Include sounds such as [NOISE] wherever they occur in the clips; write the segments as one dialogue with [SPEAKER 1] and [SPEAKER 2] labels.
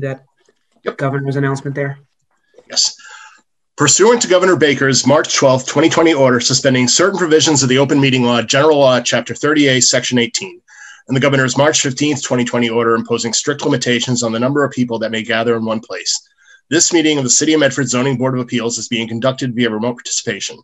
[SPEAKER 1] do that
[SPEAKER 2] Yep.
[SPEAKER 1] governor's announcement there?
[SPEAKER 2] Yes. Pursuant to Governor Baker's March 12, 2020 order suspending certain provisions of the Open Meeting Law, General Law, Chapter 30A, Section 18, and the Governor's March 15, 2020 order imposing strict limitations on the number of people that may gather in one place. This meeting of the City of Medford Zoning Board of Appeals is being conducted via remote participation.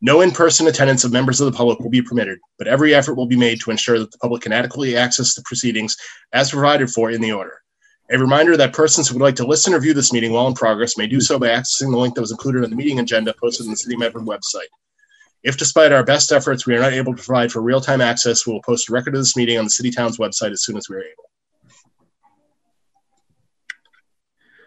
[SPEAKER 2] No in-person attendance of members of the public will be permitted, but every effort will be made to ensure that the public can adequately access the proceedings as provided for in the order. A reminder that persons who would like to listen or view this meeting while in progress may do so by accessing the link that was included in the meeting agenda posted on the City of Medford website. If despite our best efforts, we are not able to provide for real-time access, we will post a record of this meeting on the City Town's website as soon as we are able.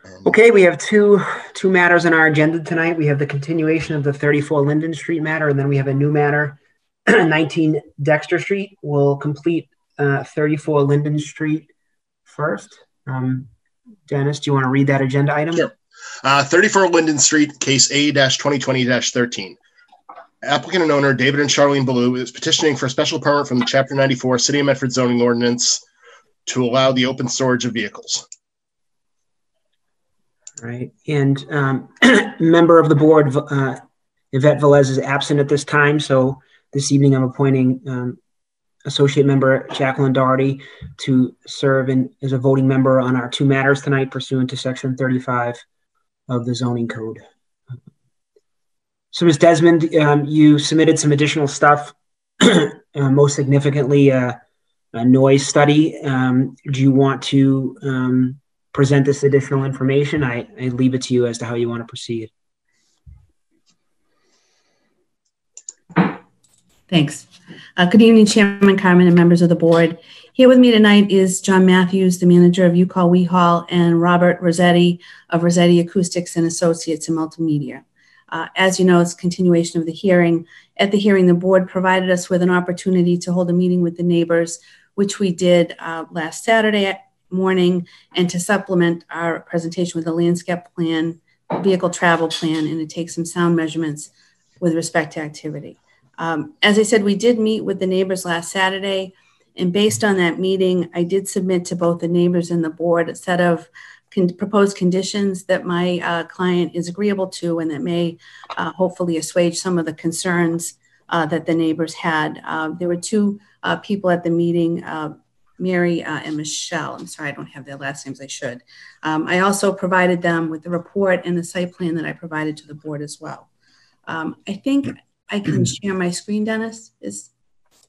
[SPEAKER 2] And-
[SPEAKER 1] Okay, we have two, two matters on our agenda tonight. We have the continuation of the 34 Linden Street matter, and then we have a new matter, [CLEARS THROAT] 19 Dexter Street. We'll complete uh, 34 Linden Street first. Um, Dennis, do you want to read that agenda item?
[SPEAKER 2] Sure. Uh, 34 Linden Street, case A-2020-13. Applicant and owner David and Charlene Baloo is petitioning for a special permit from the Chapter 94 City of Medford zoning ordinance to allow the open storage of vehicles.
[SPEAKER 1] Right, and um, [CLEARS THROAT] member of the board, uh, Yvette Velez is absent at this time, so this evening I'm appointing um, Associate Member Jacqueline Doherty to serve in, as a voting member on our two matters tonight pursuant to Section 35 of the zoning code. So, Ms. Desmond, um, you submitted some additional stuff, [CLEARS THROAT] uh, most significantly uh, a noise study. Um, do you want to um, present this additional information? I, I leave it to you as to how you want to proceed.
[SPEAKER 3] Thanks. Uh, Good evening, Chairman Carmen and members of the board. Here with me tonight is John Matthews, the manager of UCall We Haul, and Robert Rossetti of Rossetti Acoustics and Associates in Multimedia. Uh, As you know, it's continuation of the hearing. At the hearing, the board provided us with an opportunity to hold a meeting with the neighbors, which we did uh, last Saturday morning, and to supplement our presentation with a landscape plan, vehicle travel plan, and to take some sound measurements with respect to activity. Um, as I said, we did meet with the neighbors last Saturday, and based on that meeting, I did submit to both the neighbors and the board a set of con- proposed conditions that my uh, client is agreeable to and that may uh, hopefully assuage some of the concerns uh, that the neighbors had. Uh, there were two uh, people at the meeting, uh, Mary and Michelle. I'm sorry, I don't have their last names. I should. Um, I also provided them with the report and the site plan that I provided to the board as well. Um, I think I can [CLEARS THROAT] share my screen, Dennis. Is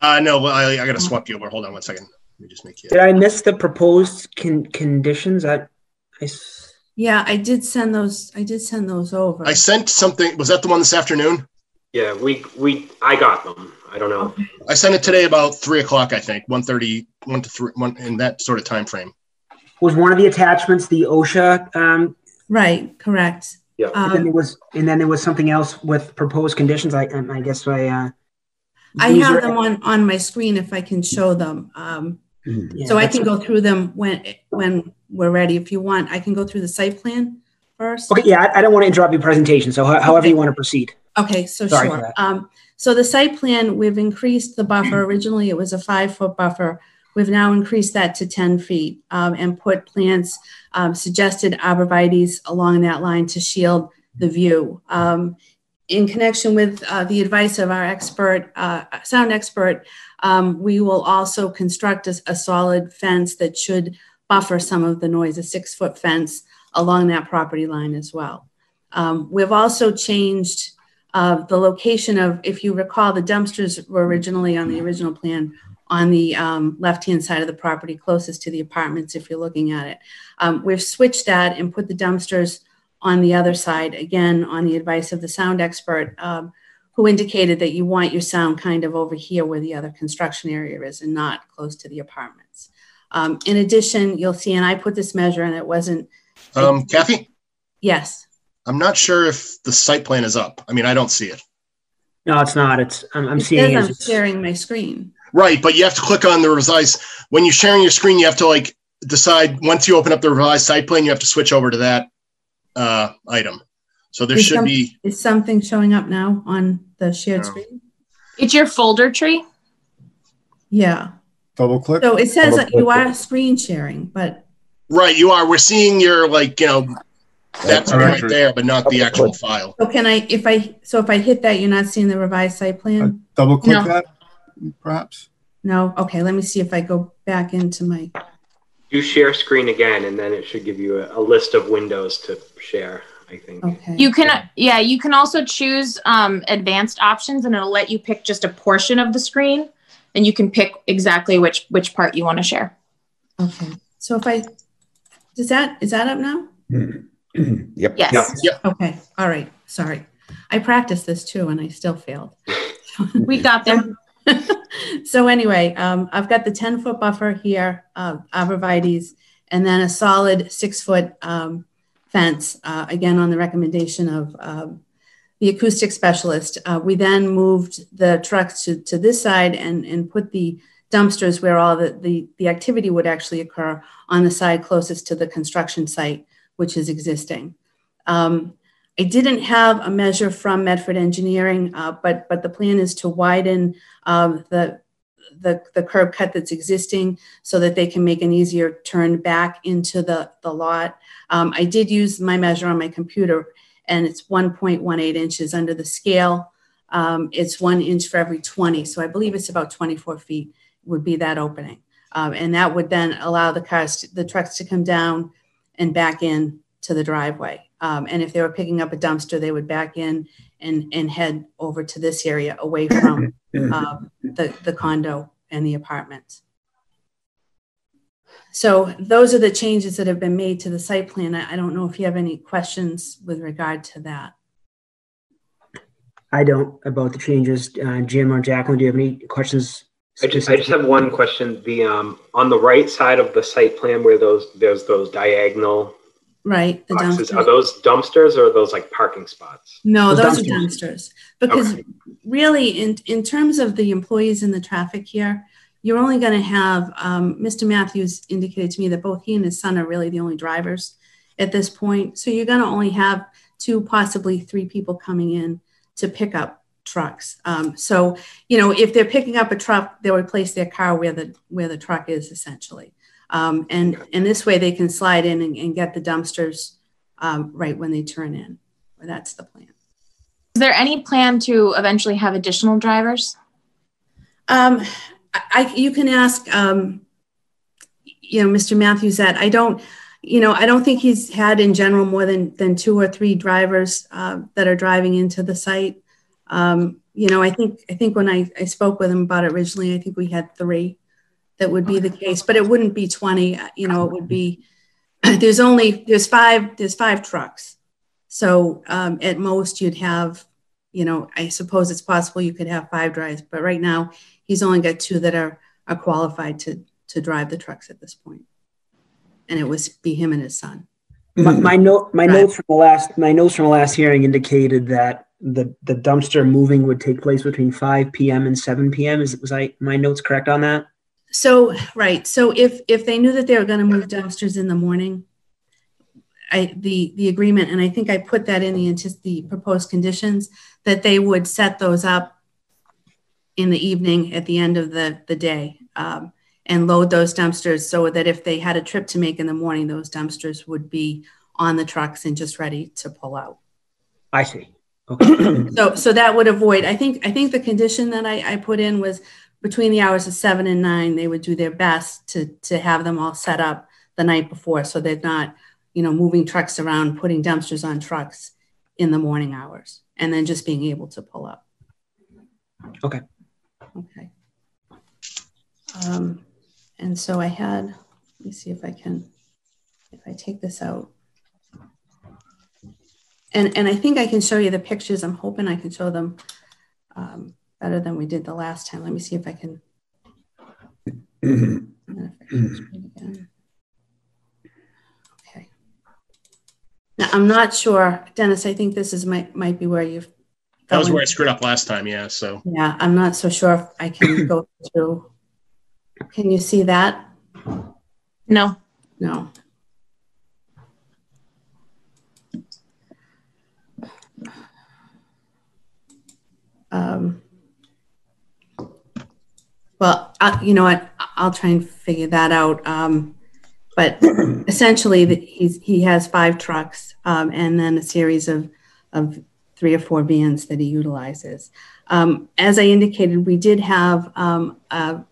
[SPEAKER 2] Uh, no, well, I, I got to swap you over. Hold on one second. Let me just make you.
[SPEAKER 1] Did I miss the proposed con- conditions? I.
[SPEAKER 3] yeah, I did send those. I did send those over.
[SPEAKER 2] I sent something. Was that the one this afternoon?
[SPEAKER 4] Yeah, we, we, I got them. I don't know.
[SPEAKER 3] Okay.
[SPEAKER 2] I sent it today about three o'clock, I think, 1.30, 1 to 3, 1 in that sort of time frame.
[SPEAKER 1] was one of the attachments the OSHA, um,
[SPEAKER 3] Right. Correct.
[SPEAKER 4] Yeah.
[SPEAKER 1] and then
[SPEAKER 3] Um,
[SPEAKER 1] there was, and then there was something else with proposed conditions. I, um, I guess I, uh,
[SPEAKER 3] I have
[SPEAKER 1] are-
[SPEAKER 3] them on on my screen if I can show them. Um,
[SPEAKER 1] yeah,
[SPEAKER 3] so I can go through them when when we're ready. If you want, I can go through the site plan first.
[SPEAKER 1] Okay, yeah, I, I don't want to interrupt your presentation, so ho- however you want to proceed.
[SPEAKER 3] Okay, so
[SPEAKER 1] Sorry for
[SPEAKER 3] sure.
[SPEAKER 1] that.
[SPEAKER 3] Um, so the site plan, we've increased the buffer. Originally, it was a five-foot buffer. We've now increased that to 10 feet um, and put plants, um, suggested arborvitae's along that line to shield the view. Um, in connection with uh, the advice of our expert, uh, sound expert, um, we will also construct a, a solid fence that should buffer some of the noise, a six-foot fence along that property line as well. Um, we've also changed uh, the location of, if you recall, the dumpsters were originally on the original plan on the um, left-hand side of the property closest to the apartments, if you're looking at it. Um, we've switched that and put the dumpsters on the other side, again, on the advice of the sound expert, um, who indicated that you want your sound kind of over here where the other construction area is and not close to the apartments. Um, in addition, you'll see, and I put this measure and it wasn't,
[SPEAKER 2] Um, Kathy,
[SPEAKER 3] yes,
[SPEAKER 2] I'm not sure if the site plan is up. I mean, I don't see it.
[SPEAKER 1] No, it's not. It's, I'm, I'm
[SPEAKER 3] it
[SPEAKER 1] seeing
[SPEAKER 3] says
[SPEAKER 1] it.
[SPEAKER 3] I'm sharing my screen.
[SPEAKER 2] Right, but you have to click on the revised. When you're sharing your screen, you have to like decide once you open up the revised site plan, you have to switch over to that uh, item. So there
[SPEAKER 3] Is
[SPEAKER 2] should
[SPEAKER 3] some-
[SPEAKER 2] be.
[SPEAKER 3] Is something showing up now on the shared
[SPEAKER 2] No.
[SPEAKER 3] screen?
[SPEAKER 5] It's your folder tree.
[SPEAKER 3] Yeah.
[SPEAKER 6] Double click.
[SPEAKER 3] So it says that you are screen sharing, but
[SPEAKER 2] Right, you are. We're seeing your like, you know, that's
[SPEAKER 6] All
[SPEAKER 2] right
[SPEAKER 6] right.
[SPEAKER 2] there, but not the actual file.
[SPEAKER 3] So can I, if I, so if I hit that, you're not seeing the revised site plan?
[SPEAKER 6] Double click
[SPEAKER 5] No.
[SPEAKER 6] that, perhaps?
[SPEAKER 3] No? Okay, let me see if I go back into my,
[SPEAKER 4] Do share screen again, and then it should give you a, a list of windows to share. I think.
[SPEAKER 3] okay.
[SPEAKER 5] You can, yeah, you can also choose um, advanced options and it'll let you pick just a portion of the screen and you can pick exactly which, which part you want to share.
[SPEAKER 3] Okay, so if I, does that, is that up now? [CLEARS THROAT]
[SPEAKER 7] Yep.
[SPEAKER 5] Yes.
[SPEAKER 3] Okay, all right, sorry. I practiced this too and I still failed.
[SPEAKER 5] We got there. [LAUGHS] [LAUGHS]
[SPEAKER 3] So anyway, um, I've got the ten foot buffer here, uh, arborvitae's, and then a solid six foot, um, fence, uh, again, on the recommendation of, um, the acoustic specialist. Uh, we then moved the trucks to, to this side and, and put the dumpsters where all the, the, the activity would actually occur on the side closest to the construction site, which is existing. Um, I didn't have a measure from Medford Engineering, uh, but, but the plan is to widen, um, the, the, the curb cut that's existing so that they can make an easier turn back into the, the lot. Um, I did use my measure on my computer and it's 1.18 inches under the scale. Um, it's one inch for every 20. So I believe it's about 24 feet would be that opening. Um, and that would then allow the cars, to, the trucks to come down and back in to the driveway. Um, and if they were picking up a dumpster, they would back in and, and head over to this area away [COUGHS] from um, the, the condo and the apartments. So those are the changes that have been made to the site plan. I, I don't know if you have any questions with regard to that.
[SPEAKER 1] I don't about the changes. Uh, Jim or Jacqueline, do you have any questions?
[SPEAKER 4] I just, I just have one question. The um, on the right side of the site plan where those there's those diagonal
[SPEAKER 3] Right, the
[SPEAKER 4] boxes. Are those dumpsters or are those like parking spots?
[SPEAKER 3] No,
[SPEAKER 1] Those
[SPEAKER 3] those are dumpsters. Because
[SPEAKER 4] Okay.
[SPEAKER 3] really, in, in terms of the employees in the traffic here, you're only going to have, um, Mr. Matthews indicated to me that both he and his son are really the only drivers at this point. So you're going to only have two, possibly three people coming in to pick up trucks. Um, so, you know, if they're picking up a truck, they'll replace their car where the, where the truck is essentially. Um, and, and this way they can slide in and, and get the dumpsters, um, right when they turn in. Well, That's the plan.
[SPEAKER 5] Is there any plan to eventually have additional drivers?
[SPEAKER 3] Um, I, I- you can ask, um, you know, Mr. Matthews that I don't, you know, I don't think he's had in general more than, than two or three drivers, uh, that are driving into the site. Um, you know, I think, I think when I, I spoke with him about it originally, I think we had three that would be the case, but it wouldn't be 20, uh, you know, it would be, [CLEARS THROAT] there's only, there's five, there's five trucks. So, um, at most you'd have, you know, I suppose it's possible you could have five drives, but right now he's only got two that are, are qualified to, to drive the trucks at this point. And it was be him and his son.
[SPEAKER 1] My, my note, my
[SPEAKER 3] Right.
[SPEAKER 1] notes from the last, my notes from the last hearing indicated that the the dumpster moving would take place between 5 p.m. and 7 p.m. Is it was I my notes correct on that?
[SPEAKER 3] So, right. So if, if they knew that they were going to move dumpsters in the morning, I, the, the agreement, and I think I put that in the, the proposed conditions, that they would set those up in the evening at the end of the, the day um, and load those dumpsters so that if they had a trip to make in the morning, those dumpsters would be on the trucks and just ready to pull out.
[SPEAKER 1] I see. Okay.
[SPEAKER 3] So, so that would avoid, I think, I think the condition that I, I put in was between the hours of seven and nine, they would do their best to, to have them all set up the night before. So they're not, you know, moving trucks around, putting dumpsters on trucks in the morning hours and then just being able to pull up.
[SPEAKER 1] Okay.
[SPEAKER 3] Okay. Um, and so I had, let me see if I can, if I take this out. And, and I think I can show you the pictures. I'm hoping I can show them um, better than we did the last time. Let me see if I can. I can screen again. Okay. Now, I'm not sure, Dennis, I think this is might, might be where you've.
[SPEAKER 2] That was where I screwed up last time. Yeah. So
[SPEAKER 3] Yeah, I'm not so sure if I can [CLEARS THROAT] go through. Can you see that?
[SPEAKER 5] No.
[SPEAKER 3] No. Um, well, I, you know what? I- I'll try and figure that out. Um, but [CLEARS THROAT] essentially, the, he's, he has five trucks um, and then a series of, of three or four vans that he utilizes. Um, as I indicated, we did have um, a,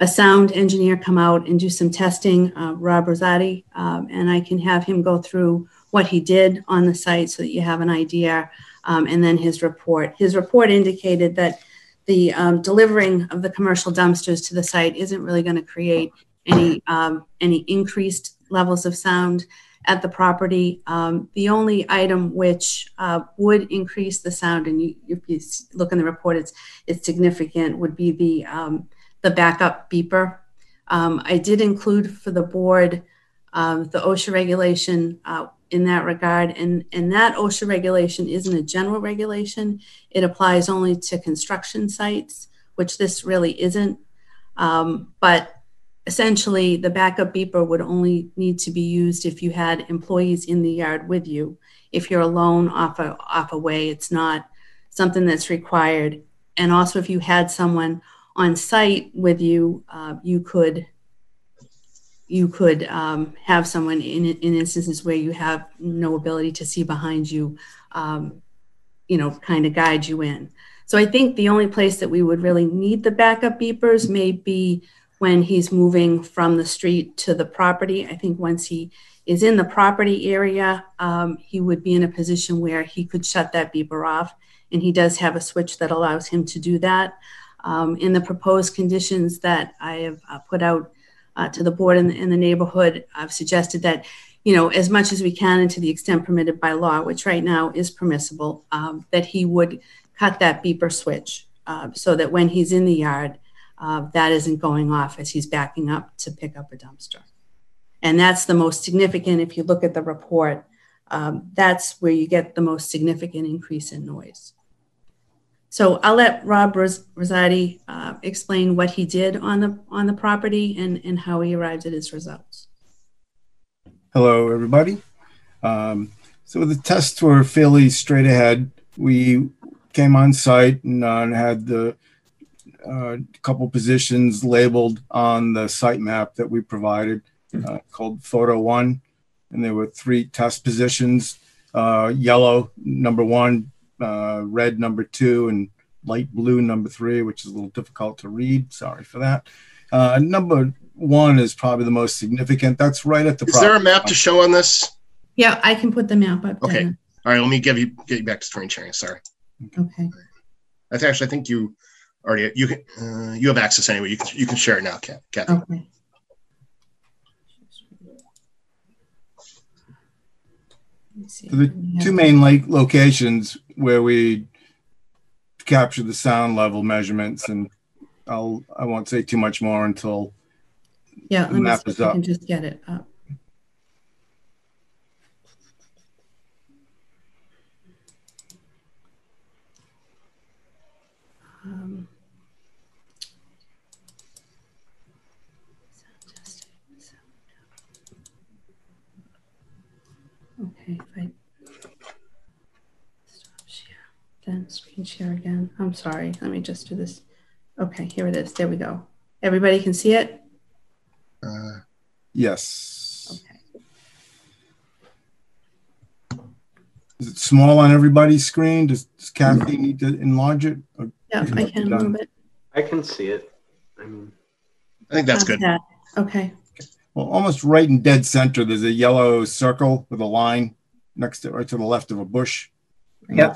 [SPEAKER 3] a, sound engineer come out and do some testing, uh, Rob Rosati, um, and I can have him go through what he did on the site so that you have an idea, um, and then his report. His report indicated that the um, delivering of the commercial dumpsters to the site isn't really going to create any um, any increased levels of sound at the property. Um, the only item which uh, would increase the sound, and you, if you look in the report, it's it's significant, would be the um, the backup beeper. Um, I did include for the board um, the OSHA regulation uh, in that regard, and and that OSHA regulation isn't a general regulation. It applies only to construction sites, which this really isn't. Um, but essentially the backup beeper would only need to be used if you had employees in the yard with you. If you're alone off a off a way, it's not something that's required. And also, if you had someone on site with you, uh, you could you could um, have someone in, in instances where you have no ability to see behind you, um, you know, kind of guide you in. So I think the only place that we would really need the backup beepers may be when he's moving from the street to the property. I think once he is in the property area, um, he would be in a position where he could shut that beeper off. And he does have a switch that allows him to do that. Um, in the proposed conditions that I have uh, put out uh, to the board in the, in the neighborhood, I've suggested that, you know, as much as we can and to the extent permitted by law, which right now is permissible, um, that he would cut that beeper switch uh, so that when he's in the yard, uh, that isn't going off as he's backing up to pick up a dumpster. And that's the most significant, if you look at the report, um, that's where you get the most significant increase in noise. So I'll let Rob Ros- Rosati uh, explain what he did on the on the property and, and how he arrived at his results.
[SPEAKER 6] Hello, everybody. Um, so the tests were fairly straight ahead. We came on site and uh, had the a couple positions labeled on the site map that we provided uh, called Photo One. And there were three test positions uh, yellow, number one, uh, red, number two, and light blue, number three, which is a little difficult to read. Sorry for that. Uh, number one is probably the most significant. That's right at the.
[SPEAKER 2] Is there a map to show on this?
[SPEAKER 3] Yeah, I can put the map up.
[SPEAKER 2] Okay. Then. All right. Let me give you get you back to screen sharing. Sorry.
[SPEAKER 3] Okay.
[SPEAKER 2] I th- actually I think you already you can uh, you have access anyway. You can you can share it now, Kathy.
[SPEAKER 3] Okay.
[SPEAKER 6] So the two main lake locations where we capture the sound level measurements, and I'll I won't say too much more until
[SPEAKER 3] yeah, let me see if I can just get it up. Um, Okay, if I stop share, then screen share again. I'm sorry. Let me just do this. Okay, here it is. There we go. Everybody can see it?
[SPEAKER 6] Uh, yes.
[SPEAKER 3] Okay.
[SPEAKER 6] Is it small on everybody's screen? Does, does Kathy need to enlarge it?
[SPEAKER 3] Or yeah, I can a little bit.
[SPEAKER 4] I can see it. I mean,
[SPEAKER 2] I think that's good. That.
[SPEAKER 3] Okay.
[SPEAKER 6] Well, almost right in dead center, there's a yellow circle with a line next to right to the left of a bush.
[SPEAKER 1] Yeah.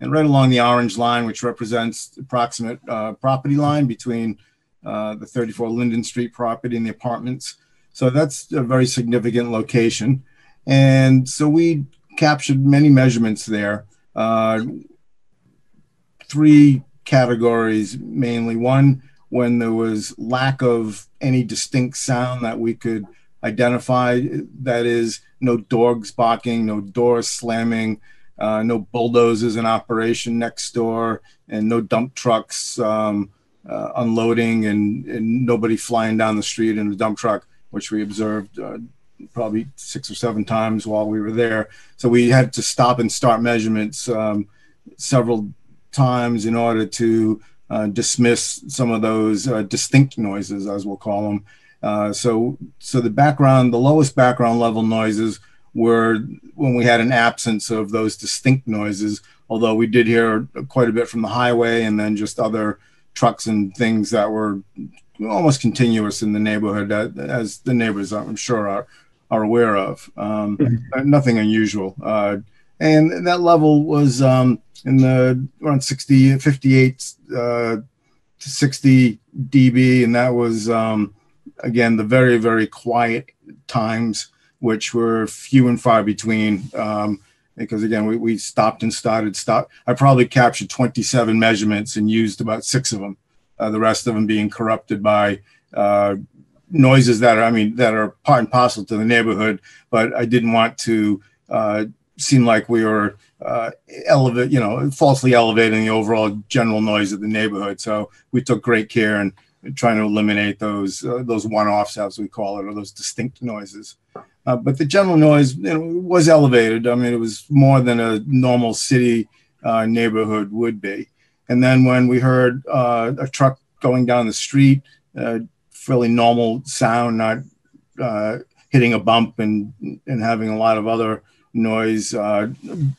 [SPEAKER 6] And right along the orange line, which represents the approximate uh, property line between uh, the 34 Linden Street property and the apartments. So that's a very significant location. And so we captured many measurements there. Uh, three categories mainly. One, when there was lack of any distinct sound that we could identify. That is, no dogs barking, no doors slamming, uh, no bulldozers in operation next door, and no dump trucks um, uh, unloading, and, and, nobody flying down the street in a dump truck, which we observed uh, probably six or seven times while we were there. So we had to stop and start measurements um, several times in order to uh, dismiss some of those uh, distinct noises, as we'll call them. Uh, so, so the background, the lowest background level noises were when we had an absence of those distinct noises. Although we did hear quite a bit from the highway, and then just other trucks and things that were almost continuous in the neighborhood, as the neighbors, I'm sure, are are aware of. Um, mm-hmm. Nothing unusual. Uh, and that level was um, in the around 60, 58 uh, to 60 dB, and that was um, again the very very quiet times, which were few and far between. Um, because again, we, we stopped and started. Stop. I probably captured 27 measurements and used about six of them. Uh, the rest of them being corrupted by uh, noises that are, I mean, that are part and parcel to the neighborhood. But I didn't want to uh, seem like we were uh, elevate, you know, falsely elevating the overall general noise of the neighborhood. So we took great care in trying to eliminate those uh, those one-offs, as we call it, or those distinct noises. Uh, but the general noise you know, was elevated. I mean, it was more than a normal city uh, neighborhood would be. And then when we heard uh, a truck going down the street, uh, fairly normal sound, not uh, hitting a bump and and having a lot of other noise,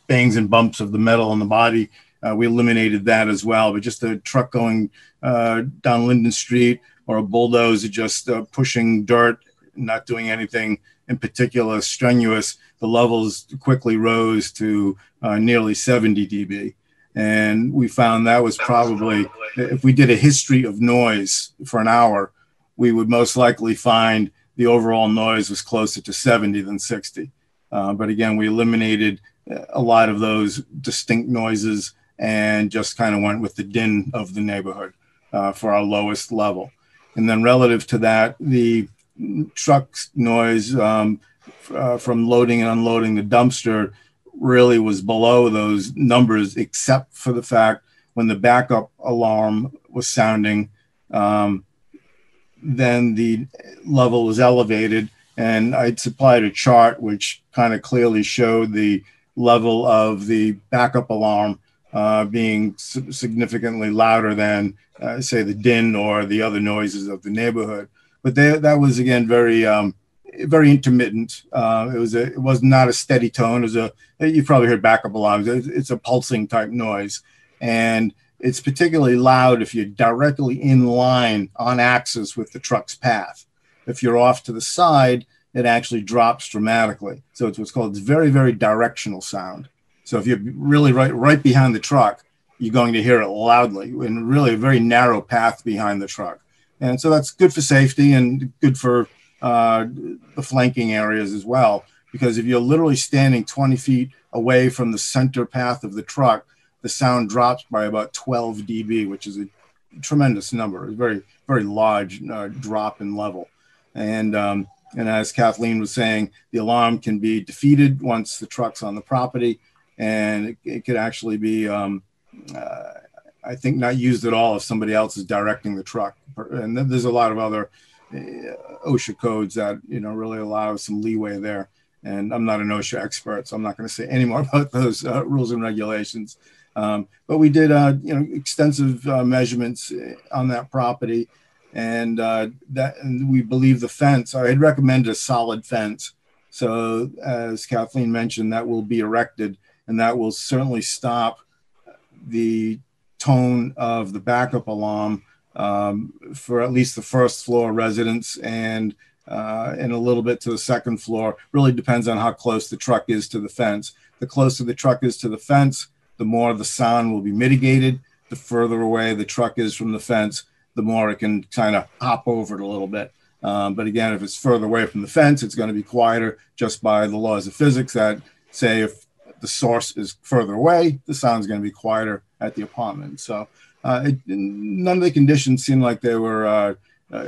[SPEAKER 6] bangs and bumps of the metal on the body. We eliminated that as well. But just a truck going down Linden Street or a bulldozer just pushing dirt, not doing anything in particular strenuous, the levels quickly rose to uh, nearly 70 dB. And we found that was probably, if we did a history of noise for an hour, we would most likely find the overall noise was closer to 70 than 60. Uh, but again, we eliminated uh, a lot of those distinct noises and just kind of went with the din of the neighborhood uh, for our lowest level. And then relative to that, the truck noise um, uh, from loading and unloading the dumpster really was below those numbers, except for the fact when the backup alarm was sounding, um, then the level was elevated and I'd supplied a chart which kind of clearly showed the level of the backup alarm uh, being significantly louder than, uh, say, the din or the other noises of the neighborhood. But they, that was again very, um, very intermittent. Uh, it was a, it was not a steady tone. It was a, you probably heard backup alarms. It's a pulsing type noise, and it's particularly loud if you're directly in line on axis with the truck's path. If you're off to the side, it actually drops dramatically. So it's what's called it's very, very directional sound. So if you're really right right behind the truck, you're going to hear it loudly in really a very narrow path behind the truck. And so that's good for safety and good for uh, the flanking areas as well. Because if you're literally standing 20 feet away from the center path of the truck, the sound drops by about 12 dB, which is a tremendous number, a very, very large uh, drop in level. And um, and as Kathleen was saying, the alarm can be defeated once the truck's on the property, and it, it could actually be, um, uh, I think, not used at all if somebody else is directing the truck. And there's a lot of other uh, OSHA codes that you know really allow some leeway there. And I'm not an OSHA expert, so I'm not going to say any more [LAUGHS] about those uh, rules and regulations. Um, but we did, uh, you know, extensive uh, measurements on that property and uh, that and we believe the fence. I had recommended a solid fence. So as Kathleen mentioned, that will be erected, and that will certainly stop the tone of the backup alarm um, for at least the first floor residents and uh, and a little bit to the second floor. Really depends on how close the truck is to the fence. The closer the truck is to the fence, the more the sound will be mitigated. The further away the truck is from the fence, the more it can kind of hop over it a little bit. Um, but again, if it's further away from the fence, it's going to be quieter just by the laws of physics that say if the source is further away, the sound is going to be quieter at the apartment. So uh, it, none of the conditions seem like they were, uh, uh,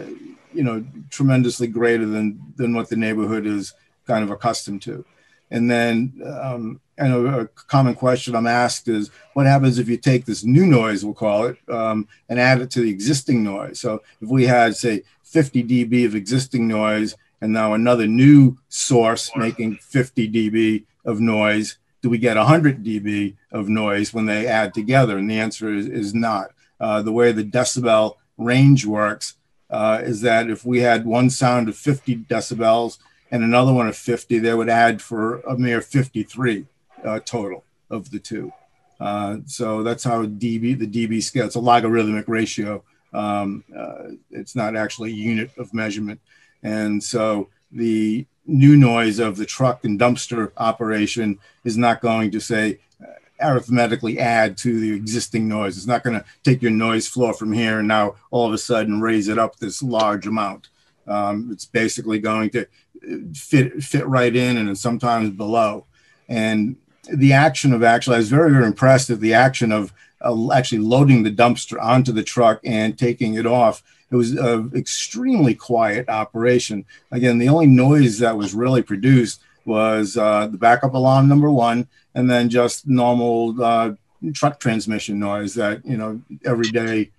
[SPEAKER 6] you know, tremendously greater than than what the neighborhood is kind of accustomed to. And then um, I know a common question I'm asked is what happens if you take this new noise, we'll call it, um, and add it to the existing noise? So if we had, say, 50 dB of existing noise and now another new source making 50 dB of noise, do we get 100 dB of noise when they add together? And the answer is, is not. Uh, the way the decibel range works, uh, is that if we had one sound of 50 decibels and another one of 50, they would add for a mere 53 uh, total of the two. Uh, so that's how dB, the dB scale, it's a logarithmic ratio. Um, uh, it's not actually a unit of measurement. And so the new noise of the truck and dumpster operation is not going to say uh, arithmetically add to the existing noise. It's not going to take your noise floor from here and now all of a sudden raise it up this large amount. Um, it's basically going to uh, fit fit right in and sometimes below. And the action of actually, I was very, very impressed at the action of uh, actually loading the dumpster onto the truck and taking it off. It was an extremely quiet operation. Again, the only noise that was really produced was uh, the backup alarm number one, and then just normal uh, truck transmission noise that you know everyday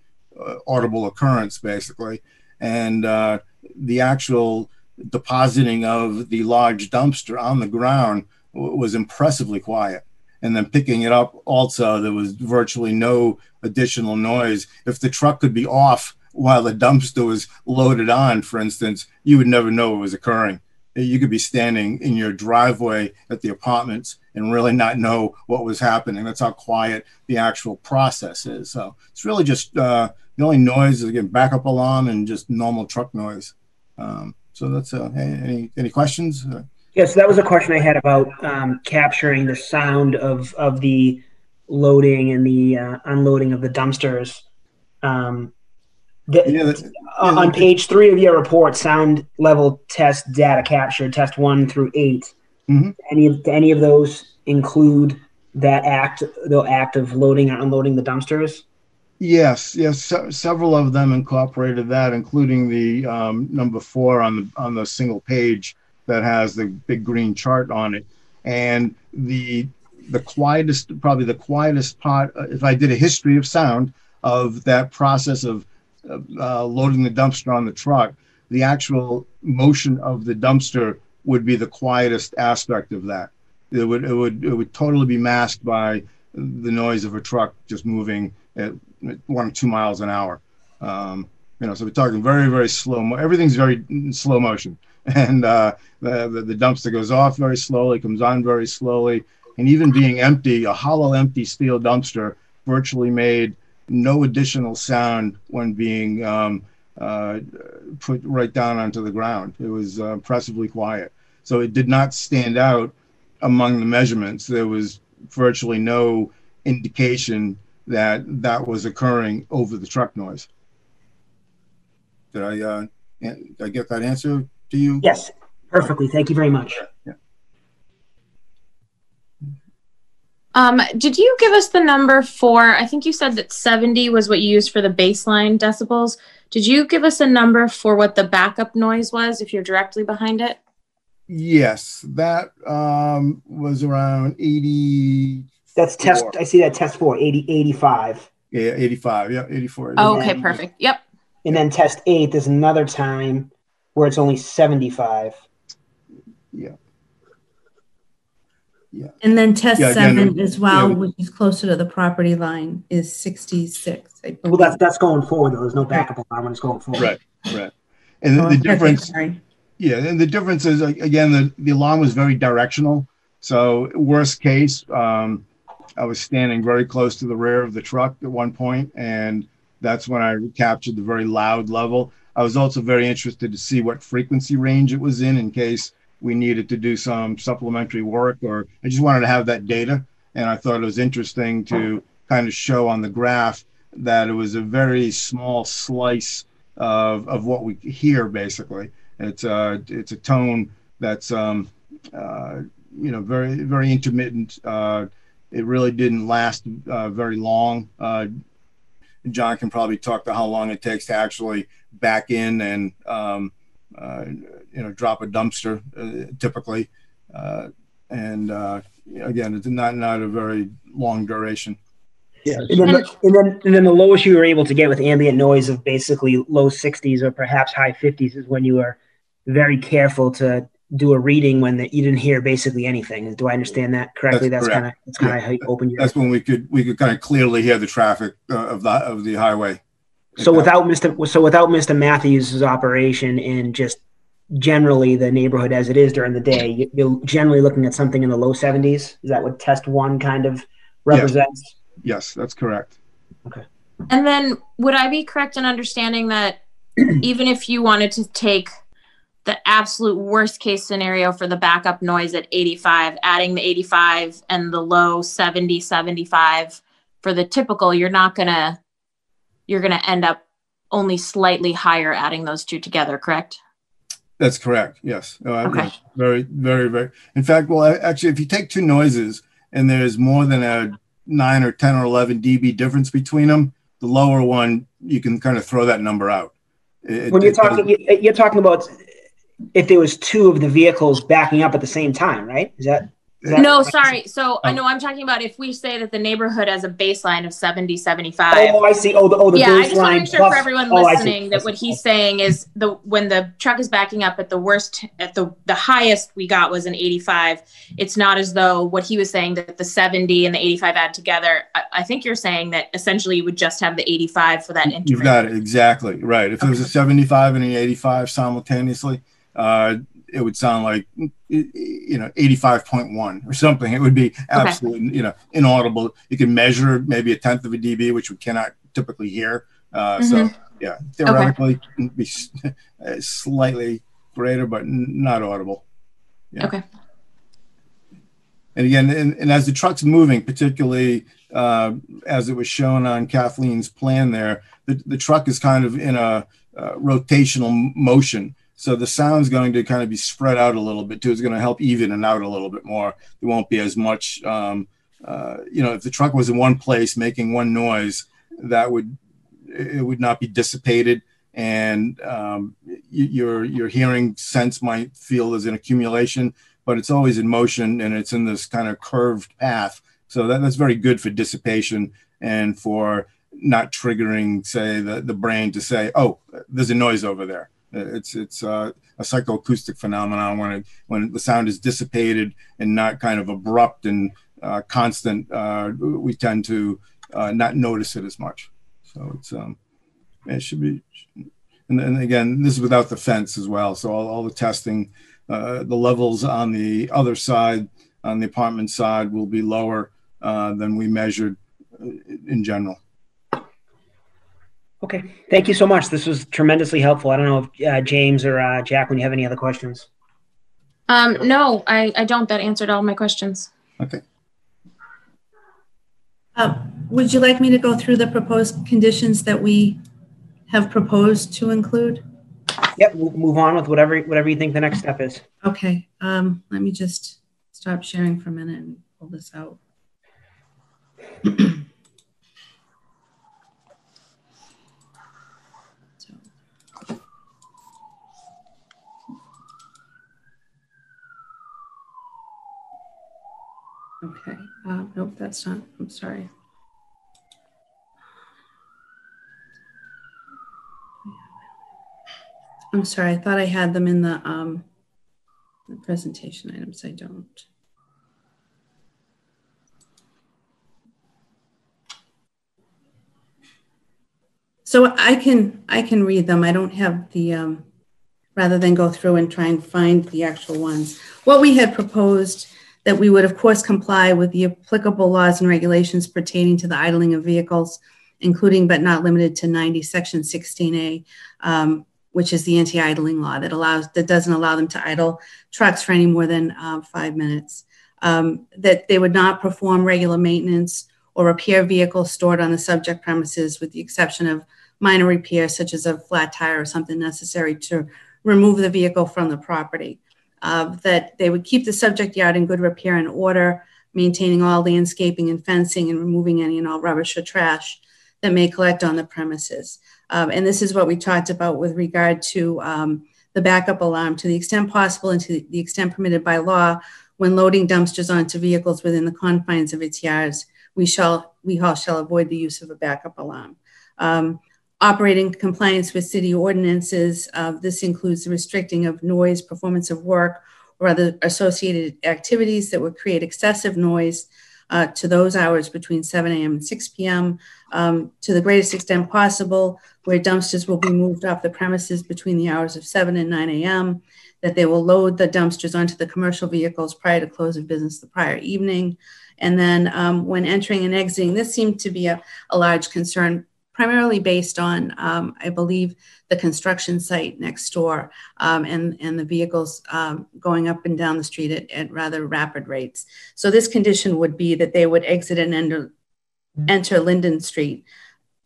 [SPEAKER 6] uh, audible occurrence basically, and uh, the actual depositing of the large dumpster on the ground was impressively quiet. And then picking it up, also, there was virtually no additional noise. If the truck could be off while the dumpster was loaded on, for instance, you would never know what was occurring. You could be standing in your driveway at the apartments and really not know what was happening. That's how quiet the actual process is. So it's really just uh, the only noise is again backup alarm and just normal truck noise. Um, so that's uh, any any questions?
[SPEAKER 1] Yes, so that was a question I had about um, capturing the sound of of the loading and the uh, unloading of the dumpsters. Um, the, yeah, yeah, on page three of your report, sound level test data captured, test one through 8
[SPEAKER 6] mm-hmm.
[SPEAKER 1] Any of any of those include that act, the act of loading or unloading the dumpsters?
[SPEAKER 6] Yes, yes, so, several of them incorporated that, including the um, number four on the on the single page that has the big green chart on it. And the the quietest, probably the quietest part, uh, if I did a history of sound of that process of uh, loading the dumpster on the truck, the actual motion of the dumpster would be the quietest aspect of that. It would it would it would totally be masked by the noise of a truck just moving at one or two miles an hour. Um, you know, so we're talking very very slow. Mo- everything's very slow motion. [LAUGHS] and uh, the, the, the dumpster goes off very slowly, comes on very slowly, and even being empty, a hollow, empty steel dumpster virtually made no additional sound when being um, uh, put right down onto the ground. It was uh, impressively quiet. So it did not stand out among the measurements. There was virtually no indication that that was occurring over the truck noise. Did I, uh, did I get that answer? Do you?
[SPEAKER 1] Yes, perfectly. Thank you very much.
[SPEAKER 6] Yeah.
[SPEAKER 5] Um, did you give us the number for, I think you said that 70 was what you used for the baseline decibels. Did you give us a number for what the backup noise was if you're directly behind it?
[SPEAKER 6] Yes, that um, was around 80.
[SPEAKER 1] That's test, I see that test four, 80, 85.
[SPEAKER 6] Yeah, 85. Yeah, 84.
[SPEAKER 5] Oh, okay, perfect. Yep.
[SPEAKER 1] And then test eight, there's another time where it's only 75.
[SPEAKER 6] Yeah. Yeah.
[SPEAKER 3] And then test
[SPEAKER 6] Yeah, again,
[SPEAKER 3] seven as well,
[SPEAKER 6] yeah.
[SPEAKER 3] which is closer to the property line, is 66.
[SPEAKER 1] Well, that's, that's going forward though. There's no backup alarm when it's going forward.
[SPEAKER 6] Right, right. And
[SPEAKER 3] Oh,
[SPEAKER 6] the
[SPEAKER 3] okay,
[SPEAKER 6] difference,
[SPEAKER 3] sorry.
[SPEAKER 6] yeah, and the difference is like, again, the, the alarm was very directional. So worst case, um, I was standing very close to the rear of the truck at one point, and that's when I captured the very loud level. I was also very interested to see what frequency range it was in in case we needed to do some supplementary work, or I just wanted to have that data. And I thought it was interesting to kind of show on the graph that it was a very small slice of, of what we hear basically. It's a, it's a tone that's, um, uh, you know, very, very intermittent. Uh, it really didn't last uh, very long. Uh, John can probably talk to how long it takes to actually back in and um, uh, you know drop a dumpster uh, typically, uh, and uh, again, it's not not a very long duration.
[SPEAKER 2] Yeah.
[SPEAKER 1] And then, the, and then, and then the lowest you were able to get with ambient noise of basically low 60s or perhaps high 50s is when you were very careful to do a reading when the, you didn't hear basically anything. Do I understand that correctly?
[SPEAKER 6] That's
[SPEAKER 1] That's,
[SPEAKER 6] correct.
[SPEAKER 1] kind of that's kind of
[SPEAKER 6] Yeah.
[SPEAKER 1] how you open your.
[SPEAKER 6] That's when we could we could kind of clearly hear the traffic uh, of the of the highway.
[SPEAKER 1] So without Mr. So without Mr. Matthews' operation and just generally the neighborhood as it is during the day, you- you're generally looking at something in the low 70s. Is that what test one kind of represents?
[SPEAKER 6] Yes, that's correct. Okay.
[SPEAKER 5] And then would I be correct in understanding that [CLEARS THROAT] even if you wanted to take the absolute worst case scenario for the backup noise at 85, adding the 85 and the low 70, 75 for the typical, you're not going to you're going to end up only slightly higher adding those two together, correct?
[SPEAKER 6] That's correct. Yes. Uh,
[SPEAKER 5] Okay.
[SPEAKER 6] yes. Very, very, very. In fact, well, actually, if you take two noises and there's more than a nine or 10 or 11 dB difference between them, the lower one, you can kind of throw that number out. It-
[SPEAKER 1] When you're
[SPEAKER 6] it
[SPEAKER 1] talking, you- you're talking about if there was two of the vehicles backing up at the same time, right? Is that?
[SPEAKER 5] No, sorry. So I
[SPEAKER 6] Um,
[SPEAKER 5] know I'm talking about if we say that the neighborhood has a baseline of 70, 75.
[SPEAKER 1] Oh, I see. Oh, the, oh, the
[SPEAKER 5] yeah, I just want to make sure
[SPEAKER 1] plus-
[SPEAKER 5] for everyone
[SPEAKER 1] oh,
[SPEAKER 5] listening that what he's saying is the when the truck is backing up at the worst at the the highest we got was an 85. It's not as though what he was saying that the 70 and the 85 add together. I, I think you're saying that essentially you would just have the 85 for that interval.
[SPEAKER 6] You've got it exactly right. If there was a 75 and an 85 simultaneously, uh, it would sound like you know 85.1 or something. It would be absolutely you know inaudible. You can measure maybe a tenth of a dB, which we cannot typically hear. Uh, So yeah, theoretically, it'd be [LAUGHS] uh, slightly greater, but not audible. Yeah.
[SPEAKER 5] Okay.
[SPEAKER 6] And again, and, and as the truck's moving, particularly uh, as it was shown on Kathleen's plan there, the, the truck is kind of in a uh, rotational motion. So the sound's going to kind of be spread out a little bit too. It's going to help even it out a little bit more. There won't be as much, um, uh, you know, if the truck was in one place making one noise, that would, it would not be dissipated. And um, your, your hearing sense might feel there's an accumulation but it's always in motion and it's in this kind of curved path. So that, that's very good for dissipation and for not triggering, say, the, the brain to say, oh, there's a noise over there. It's it's uh, a psychoacoustic phenomenon when it, when the sound is dissipated and not kind of abrupt and uh, constant. Uh, we tend to uh, not notice it as much. So it's um, it should be. And then again, this is without the fence as well. So all, all the testing uh, the levels on the other side, on the apartment side, will be lower uh, than we measured in general.
[SPEAKER 1] Okay. Thank you so much. This was tremendously helpful. I don't know if uh, James or uh, when you have any other questions?
[SPEAKER 5] Um, no, I, I don't. That answered all my questions.
[SPEAKER 6] Okay.
[SPEAKER 3] Uh, Would you like me to go through the proposed conditions that we have proposed to include?
[SPEAKER 1] Yep. We'll move on with whatever whatever you think the next step is.
[SPEAKER 3] Okay, um, let me just stop sharing for a minute and pull this out. [CLEARS THROAT] Okay, uh, nope, that's not, I'm sorry. I'm sorry, I thought I had them in the, um, the presentation items, I don't. So I can, I can read them. I don't have the, um, rather than go through and try and find the actual ones. What we had proposed that we would of course comply with the applicable laws and regulations pertaining to the idling of vehicles, including but not limited to 90 section 16A, um, which is the anti-idling law that allows, that doesn't allow them to idle trucks for any more than uh, five minutes. Um, that they would not perform regular maintenance or repair vehicles stored on the subject premises with the exception of minor repairs such as a flat tire or something necessary to remove the vehicle from the property. Uh, that they would keep the subject yard in good repair and order, maintaining all landscaping and fencing and removing any and all rubbish or trash that may collect on the premises. Um, and this is what we talked about with regard to um, the backup alarm to the extent possible and to the extent permitted by law when loading dumpsters onto vehicles within the confines of its yards we shall we all shall avoid the use of a backup alarm um, operating compliance with city ordinances uh, this includes the restricting of noise performance of work or other associated activities that would create excessive noise uh, to those hours between 7 a.m. and 6 p.m. Um, to the greatest extent possible, where dumpsters will be moved off the premises between the hours of 7 and 9 a.m., that they will load the dumpsters onto the commercial vehicles prior to close of business the prior evening. And then um, when entering and exiting, this seemed to be a, a large concern primarily based on, um, I believe, the construction site next door um, and, and the vehicles um, going up and down the street at, at, rather rapid rates. So this condition would be that they would exit and enter, enter Linden Street,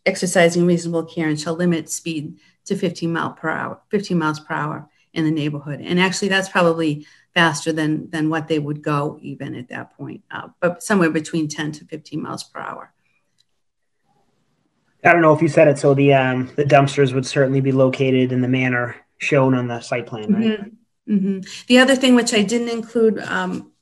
[SPEAKER 3] exercising reasonable care and shall limit speed to 15 mile per hour, 15 miles per hour in the neighborhood. And actually, that's probably faster than than what they would go even at that point, uh, but somewhere between 10 to 15 miles per hour.
[SPEAKER 1] I don't know if you said it, so the um, the dumpsters would certainly be located in the manner shown on the site plan, right?
[SPEAKER 3] Mm-hmm. Mm-hmm. The other thing which I didn't include, um,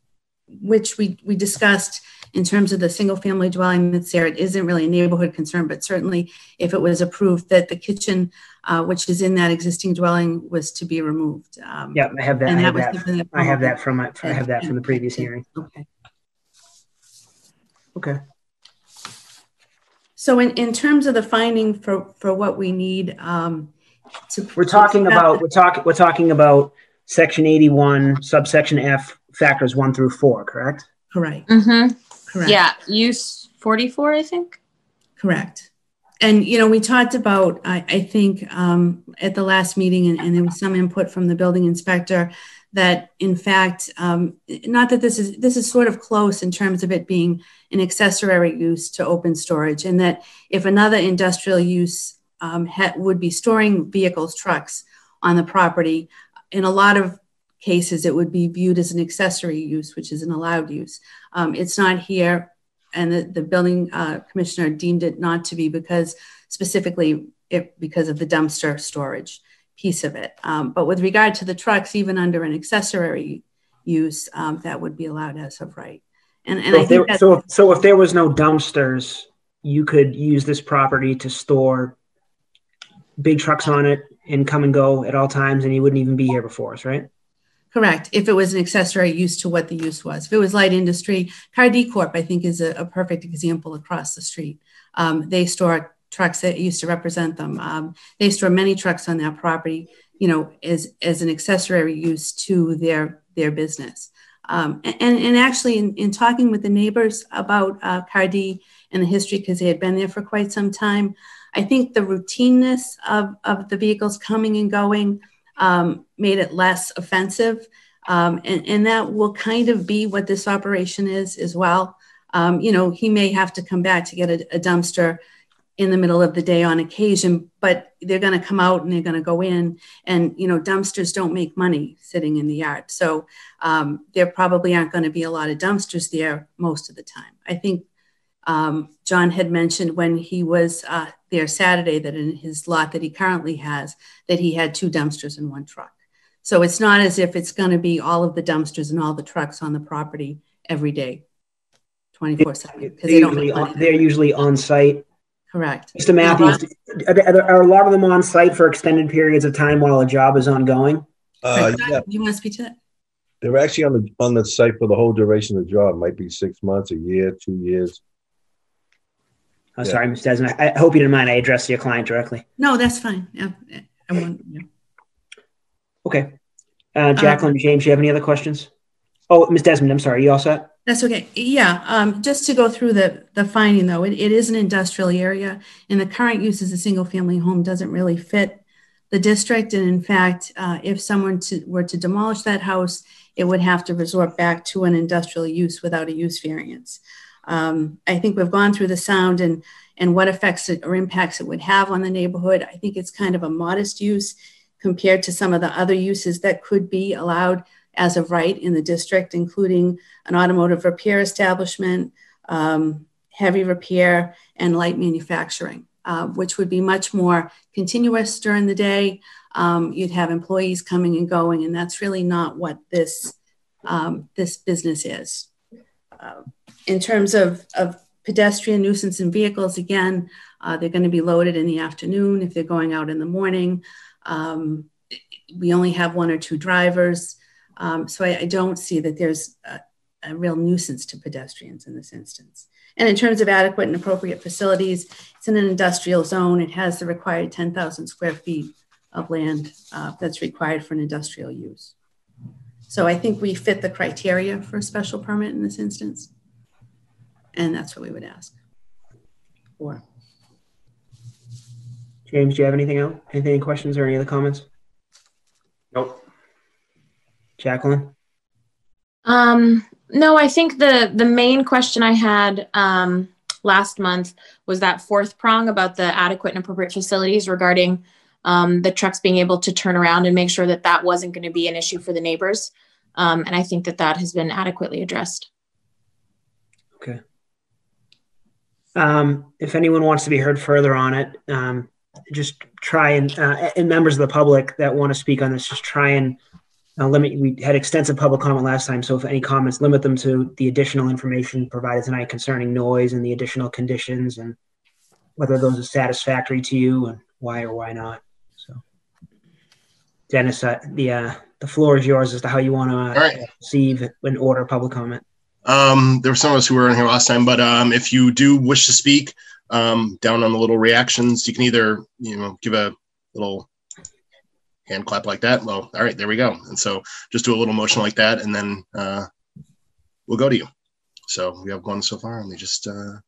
[SPEAKER 3] which we we discussed in terms of the single family dwelling that's there, it isn't really a neighborhood concern, but certainly if it was approved that the kitchen, uh, which is in that existing dwelling, was to be removed.
[SPEAKER 1] Um, yeah, I have that. I have that, I have that from my, I have that from the previous hearing.
[SPEAKER 3] Okay.
[SPEAKER 1] Okay.
[SPEAKER 3] So in, in terms of the finding for, for what we need, um,
[SPEAKER 1] to, we're talking to about, we're talking, we're talking about section 81, subsection F, factors one through four, correct?
[SPEAKER 3] Correct.
[SPEAKER 5] Mm-hmm. Correct. Yeah. Use 44, I think.
[SPEAKER 3] Correct. And, you know, we talked about, I, I think um, at the last meeting, and, and there was some input from the building inspector that in fact, um, not that this is this is sort of close in terms of it being an accessory use to open storage, and that if another industrial use um, ha- would be storing vehicles, trucks on the property, in a lot of cases it would be viewed as an accessory use, which is an allowed use. Um, it's not here, and the, the building uh, commissioner deemed it not to be because specifically it, because of the dumpster storage piece of it. Um, but with regard to the trucks, even under an accessory use, um, that would be allowed as of right. And, and
[SPEAKER 1] so,
[SPEAKER 3] I
[SPEAKER 1] if there, so, if, so if there was no dumpsters, you could use this property to store big trucks on it and come and go at all times, and you wouldn't even be here before us, right?
[SPEAKER 3] Correct. If it was an accessory use to what the use was. If it was light industry, Cardee Corp, I think, is a, a perfect example across the street. Um, they store trucks that used to represent them. Um, they store many trucks on that property, you know, as, as an accessory use to their, their business. Um, and, and actually, in, in, talking with the neighbors about uh, Cardee and the history, because they had been there for quite some time, I think the routineness of, of the vehicles coming and going um, made it less offensive. Um, and, and that will kind of be what this operation is as well. Um, you know, he may have to come back to get a, a dumpster in the middle of the day on occasion, but they're going to come out and they're going to go in. And, you know, dumpsters don't make money sitting in the yard. So um, there probably aren't going to be a lot of dumpsters there most of the time. I think um, John had mentioned when he was uh, there Saturday that in his lot that he currently has, that he had two dumpsters and one truck. So it's not as if it's going to be all of the dumpsters and all the trucks on the property every day, 24 7.
[SPEAKER 1] They're, usually on, they're usually on site
[SPEAKER 3] Correct.
[SPEAKER 1] Mr. Matthews, are, are, a lot of them on site for extended periods of time while a job is ongoing?
[SPEAKER 7] Uh, yeah.
[SPEAKER 3] You want to speak to that?
[SPEAKER 7] They're actually on the on the site for the whole duration of the job. It might be six months, a year, two years.
[SPEAKER 1] Oh, yeah. sorry, Mr. Desmond. I, I, hope you didn't mind. I addressed your client directly.
[SPEAKER 3] No, that's fine. Yeah, I want, yeah.
[SPEAKER 1] Okay. Uh, Jacqueline, um, James, you have any other questions? Oh, Ms. Desmond, I'm sorry. You all set?
[SPEAKER 3] That's okay. Yeah, um, just to go through the, the finding though, it, it is an industrial area and the current use as a single family home doesn't really fit the district. And in fact, uh, if someone to, were to demolish that house, it would have to resort back to an industrial use without a use variance. Um, I think we've gone through the sound and, and what effects it, or impacts it would have on the neighborhood. I think it's kind of a modest use compared to some of the other uses that could be allowed as of right in the district, including an automotive repair establishment, um, heavy repair, and light manufacturing, uh, which would be much more continuous during the day. Um, you'd have employees coming and going, and that's really not what this um, this business is. Uh, in terms of, of pedestrian nuisance and vehicles, again, uh, they're going to be loaded in the afternoon if they're going out in the morning. Um, we only have one or two drivers. Um, so I, I, don't see that there's uh, a real nuisance to pedestrians in this instance. And in terms of adequate and appropriate facilities, it's in an industrial zone. It has the required 10,000 square feet of land uh, that's required for an industrial use. So I think we fit the criteria for a special permit in this instance. And that's what we would ask for.
[SPEAKER 1] James, do you have anything else? Anything, any questions or any other comments? Jacqueline?
[SPEAKER 5] Um, no, I think the the main question I had um, last month was that fourth prong about the adequate and appropriate facilities regarding um, the trucks being able to turn around and make sure that that wasn't going to be an issue for the neighbors. Um, and I think that that has been adequately addressed.
[SPEAKER 1] Okay. Um, if anyone wants to be heard further on it, um, just try and, uh, and members of the public that want to speak on this, just try and uh, limit. We had extensive public comment last time, so if any comments, limit them to the additional information provided tonight concerning noise and the additional conditions and whether those are satisfactory to you and why or why not. So, Dennis, uh, the uh, the floor is yours as to how you want to uh,
[SPEAKER 2] right.
[SPEAKER 1] receive and order public comment.
[SPEAKER 2] Um, there were some of us who were in here last time, but um, if you do wish to speak, um, down on the little reactions, you can either you know give a little hand clap like that. Well, all right, there we go. And so just do a little motion like that, and then uh, we'll go to you. So we have one so far. Let me just. Uh,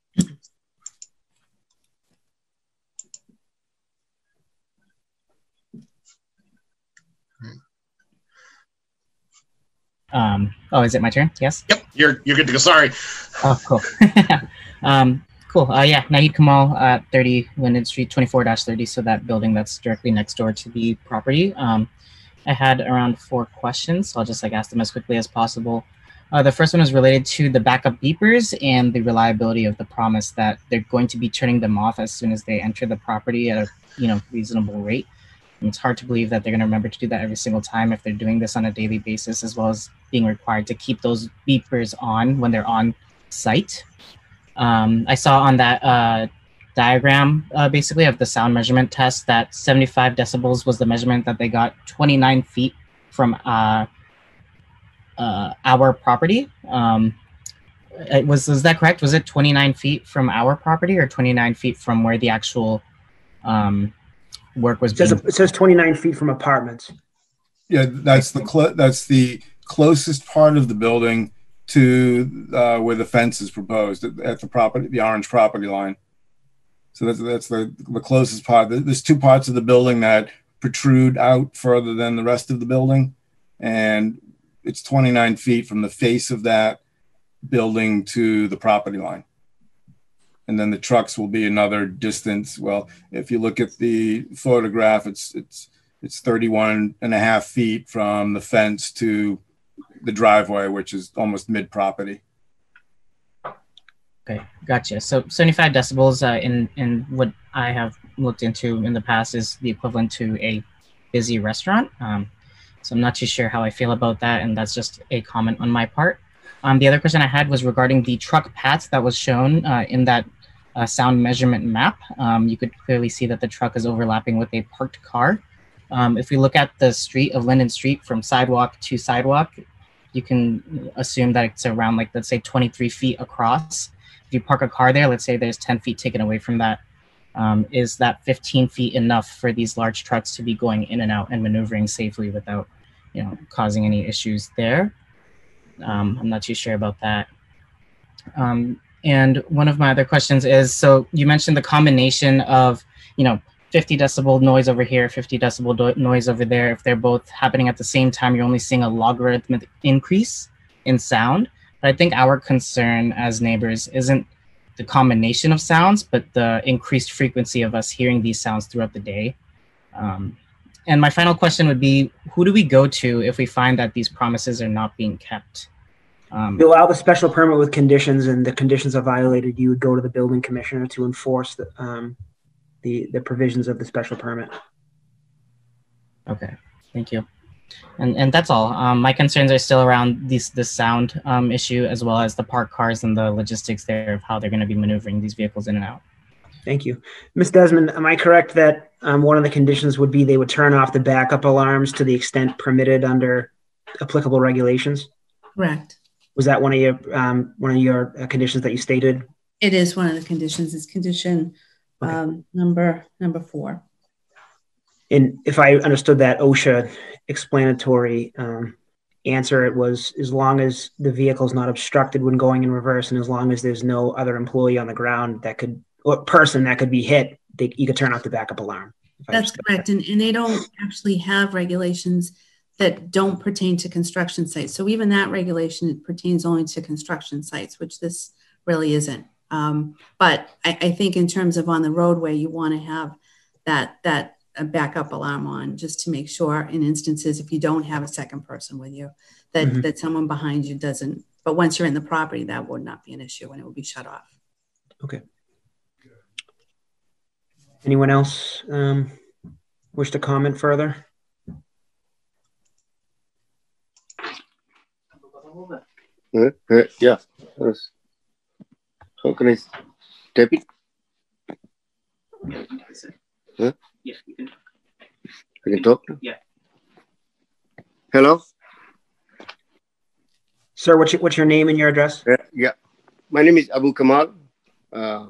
[SPEAKER 8] Um, oh, is it my turn? Yes.
[SPEAKER 2] Yep, you're you're good to go. Sorry.
[SPEAKER 8] Oh, cool. [LAUGHS] um, cool. Uh, yeah, Nahid Kamal at 30 Linden Street, 24-30. So that building that's directly next door to the property. Um, I had around four questions, so I'll just like ask them as quickly as possible. Uh, the first one is related to the backup beepers and the reliability of the promise that they're going to be turning them off as soon as they enter the property at a you know reasonable rate. And it's hard to believe that they're going to remember to do that every single time if they're doing this on a daily basis, as well as being required to keep those beepers on when they're on site. Um, I saw on that uh, diagram, uh, basically, of the sound measurement test that 75 decibels was the measurement that they got 29 feet from uh, uh, our property. Um, it was is that correct? Was it 29 feet from our property or 29 feet from where the actual um, work was
[SPEAKER 1] It says,
[SPEAKER 8] being?
[SPEAKER 1] it says 29 feet from apartments.
[SPEAKER 6] Yeah, that's the cl- that's the closest part of the building to uh, where the fence is proposed at, at the property, the orange property line. So that's that's the the closest part. There's two parts of the building that protrude out further than the rest of the building, and it's 29 feet from the face of that building to the property line. And then the trucks will be another distance. Well, if you look at the photograph, it's it's it's 31 and a half feet from the fence to the driveway, which is almost mid property.
[SPEAKER 8] Okay, gotcha. So 75 decibels uh, in in what I have looked into in the past is the equivalent to a busy restaurant. Um, so I'm not too sure how I feel about that, and that's just a comment on my part. Um, the other question I had was regarding the truck path that was shown uh, in that uh, sound measurement map. Um, you could clearly see that the truck is overlapping with a parked car. Um, if we look at the street of Linden Street from sidewalk to sidewalk, you can assume that it's around like let's say 23 feet across if you park a car there, let's say there's 10 feet taken away from that, um, is that 15 feet enough for these large trucks to be going in and out and maneuvering safely without, you know, causing any issues there? Um, I'm not too sure about that. Um, and one of my other questions is, so you mentioned the combination of, you know, 50 decibel noise over here, 50 decibel do- noise over there. If they're both happening at the same time, you're only seeing a logarithmic increase in sound. But I think our concern as neighbors isn't the combination of sounds, but the increased frequency of us hearing these sounds throughout the day. Um, and my final question would be who do we go to if we find that these promises are not being kept? Um,
[SPEAKER 1] You allow the special permit with conditions and the conditions are violated, you would go to the building commissioner to enforce the, um, the, the provisions of the special permit.
[SPEAKER 8] Okay, thank you. And and that's all. Um, my concerns are still around these the sound um, issue as well as the parked cars and the logistics there of how they're going to be maneuvering these vehicles in and out.
[SPEAKER 1] Thank you. Ms. Desmond, am I correct that um, one of the conditions would be they would turn off the backup alarms to the extent permitted under applicable regulations?
[SPEAKER 3] Correct.
[SPEAKER 1] Was that one of your um, one of your uh, conditions that you stated?
[SPEAKER 3] It is one of the conditions. It's condition
[SPEAKER 1] Okay.
[SPEAKER 3] um, number number four.
[SPEAKER 1] And if I understood that OSHA explanatory um, answer, it was as long as the vehicle is not obstructed when going in reverse, and as long as there's no other employee on the ground that could or person that could be hit, they, you could turn off the backup alarm.
[SPEAKER 3] That's correct. And, and they don't actually have regulations that don't pertain to construction sites. So even that regulation pertains only to construction sites, which this really isn't. Um, but I, I think in terms of on the roadway, you want to have that that uh, backup alarm on just to make sure in instances if you don't have a second person with you that
[SPEAKER 1] Mhm.
[SPEAKER 3] that someone behind you doesn't. But once you're in the property, that would not be an issue and it would be shut off. Okay.
[SPEAKER 1] Anyone else um, wish to comment further?
[SPEAKER 9] Yeah. Yes. How can I type it? Huh?
[SPEAKER 8] Yeah, you can.
[SPEAKER 9] I can talk?
[SPEAKER 8] Yeah.
[SPEAKER 9] Hello?
[SPEAKER 1] Sir, what's your, what's your name and your address?
[SPEAKER 9] Uh, yeah. My name is Abu Kamal. Uh,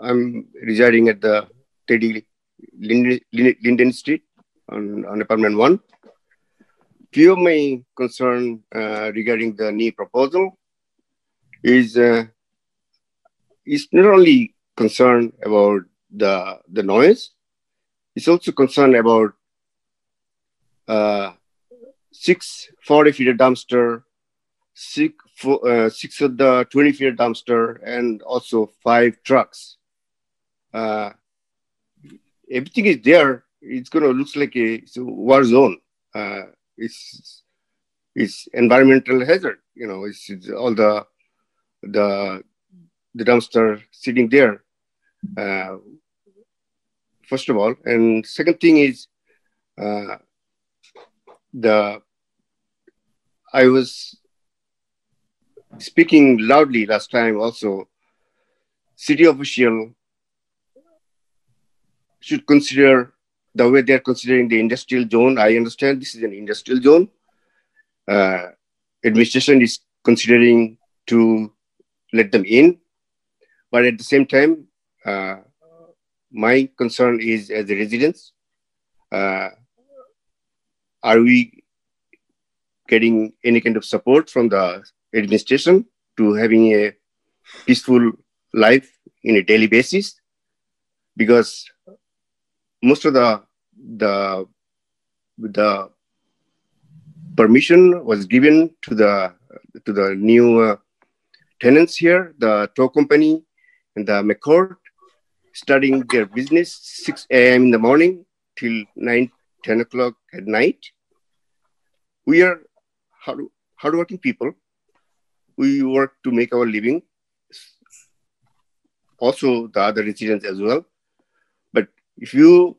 [SPEAKER 9] I'm residing at the Teddy Linden, Linden Street on, on apartment one. Few of my concern uh, regarding the new proposal is uh, is not only concerned about the the noise, it's also concerned about uh, six 40 feet dumpster, six, four, uh, six of the 20 feet dumpster, and also five trucks. Uh, everything is there. It's going to look like a, a war zone. Uh, it's it's environmental hazard. You know, it's, it's all the the the dumpster sitting there. Uh, first of all, and second thing is uh, the I was speaking loudly last time. Also, city official should consider the way they're considering the industrial zone. I understand this is an industrial zone. Uh, administration is considering to let them in, but at the same time, uh, my concern is as a residents, uh, are we getting any kind of support from the administration to having a peaceful life in a daily basis? Because most of the the the permission was given to the to the new uh, tenants here, the tow company and the McCord, starting their business 6 a.m. in the morning till 9, 10 o'clock at night. We are hard, hardworking people. We work to make our living. Also, the other residents as well. But if you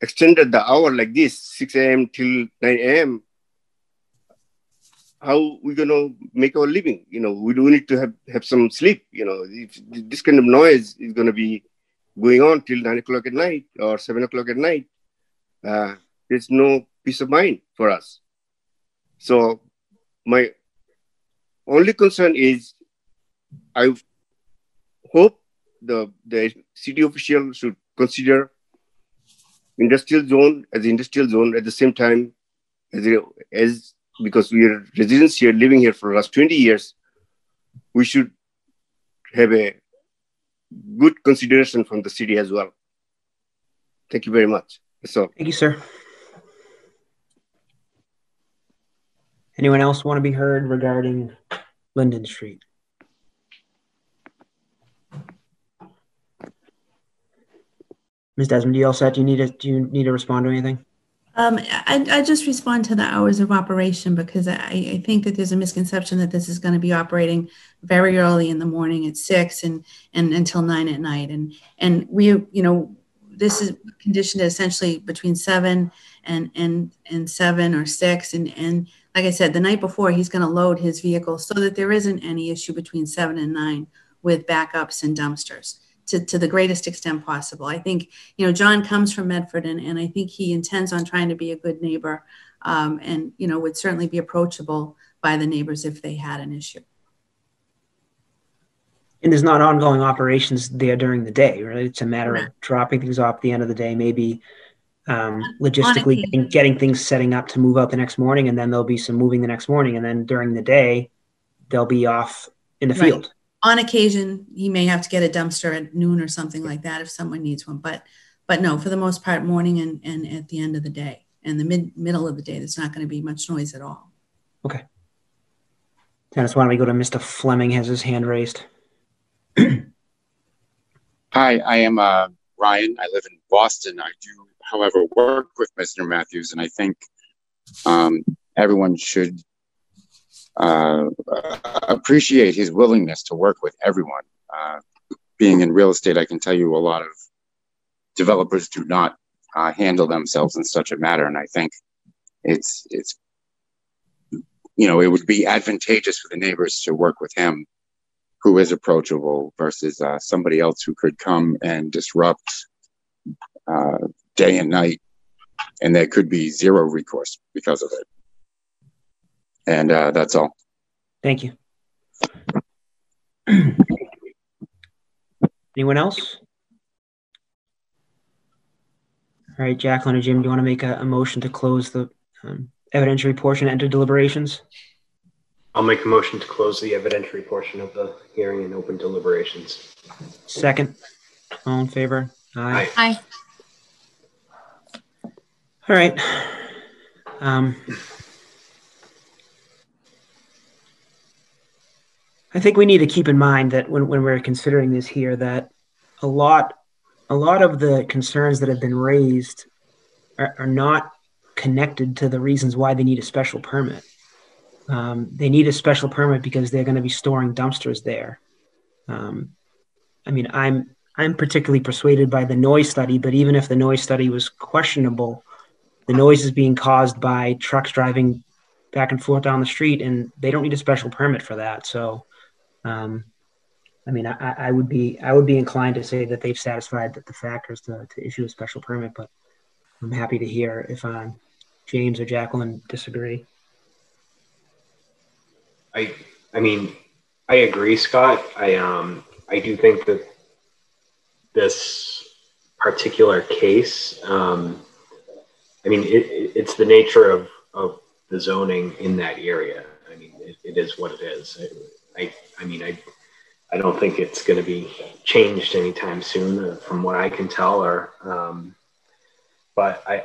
[SPEAKER 9] extended the hour like this, 6 a.m. till 9 a.m., how we're gonna make our living? You know, we do need to have, have some sleep. You know, if this kind of noise is gonna be going on till nine o'clock at night or seven o'clock at night, uh, there's no peace of mind for us. So my only concern is, I hope the the city official should consider industrial zone as industrial zone at the same time as, as because we are residents here living here for the last 20 years we should have a good consideration from the city as well thank you very much that's all
[SPEAKER 1] Thank you, sir. Anyone else want to be heard regarding Linden Street? Ms. Desmond, do you all set? Do you need to, do you need to respond to anything?
[SPEAKER 3] Um, I, I just respond to the hours of operation because I, I think that there's a misconception that this is going to be operating very early in the morning at six and, and until nine at night. And, and we, you know, this is conditioned essentially between seven and, and, and seven or six. And, and like I said, the night before he's going to load his vehicle so that there isn't any issue between seven and nine with backups and dumpsters to, to the greatest extent possible. I think, you know, John comes from Medford and, and I think he intends on trying to be a good neighbor um, and, you know, would certainly be approachable by the neighbors if they had an issue.
[SPEAKER 1] And there's not ongoing operations there during the day, right? It's a matter of dropping things off at the end of the day, maybe um, logistically getting, getting things setting up to move out the next morning, and then there'll be some moving the next morning, and then during the day, they'll be off in the
[SPEAKER 3] Right.
[SPEAKER 1] field.
[SPEAKER 3] On occasion, he may have to get a dumpster at noon or something like that if someone needs one, but, but no, for the most part, morning and, and at the end of the day. And the mid, middle of the day, there's not going to be much noise at all. Okay.
[SPEAKER 1] Dennis, why don't we go to Mr. Fleming? Has his hand raised? [CLEARS THROAT]
[SPEAKER 10] Hi, I am uh, Ryan. I live in Boston. I do, however, work with Mr. Matthews, and I think um, everyone should uh, appreciate his willingness to work with everyone. Uh, being in real estate, I can tell you a lot of developers do not uh, handle themselves in such a matter, and I think it's it's you know it would be advantageous for the neighbors to work with him who is approachable versus uh, somebody else who could come and disrupt uh, day and night, and there could be zero recourse because of it. And uh, that's all.
[SPEAKER 1] Thank you. [CLEARS THROAT] Anyone else? All right, Jacqueline or Jim, do you want to make a, a motion to close the um, evidentiary portion, and enter deliberations?
[SPEAKER 4] I'll make a motion to close the evidentiary portion of the hearing and open deliberations.
[SPEAKER 1] Second, all in favor? Aye.
[SPEAKER 5] Aye.
[SPEAKER 1] All right. Um, I think we need to keep in mind that when, when we're considering this here, that a lot, a lot of the concerns that have been raised are, are not connected to the reasons why they need a special permit. Um, they need a special permit because they're going to be storing dumpsters there. Um, I mean, I'm I'm particularly persuaded by the noise study, but even if the noise study was questionable, the noise is being caused by trucks driving back and forth down the street, and they don't need a special permit for that. So, um, I mean, I, I would be I would be inclined to say that they've satisfied the, the factors to, to issue a special permit, but I'm happy to hear if um, James or Jacqueline disagree.
[SPEAKER 4] I, I mean, I agree, Scott. I, um, I do think that this particular case, um, I mean, it, it, it's the nature of, of the zoning in that area. I mean, it, it is what it is. I, I, I mean, I, I don't think it's going to be changed anytime soon, uh, from what I can tell. Or, um, but I,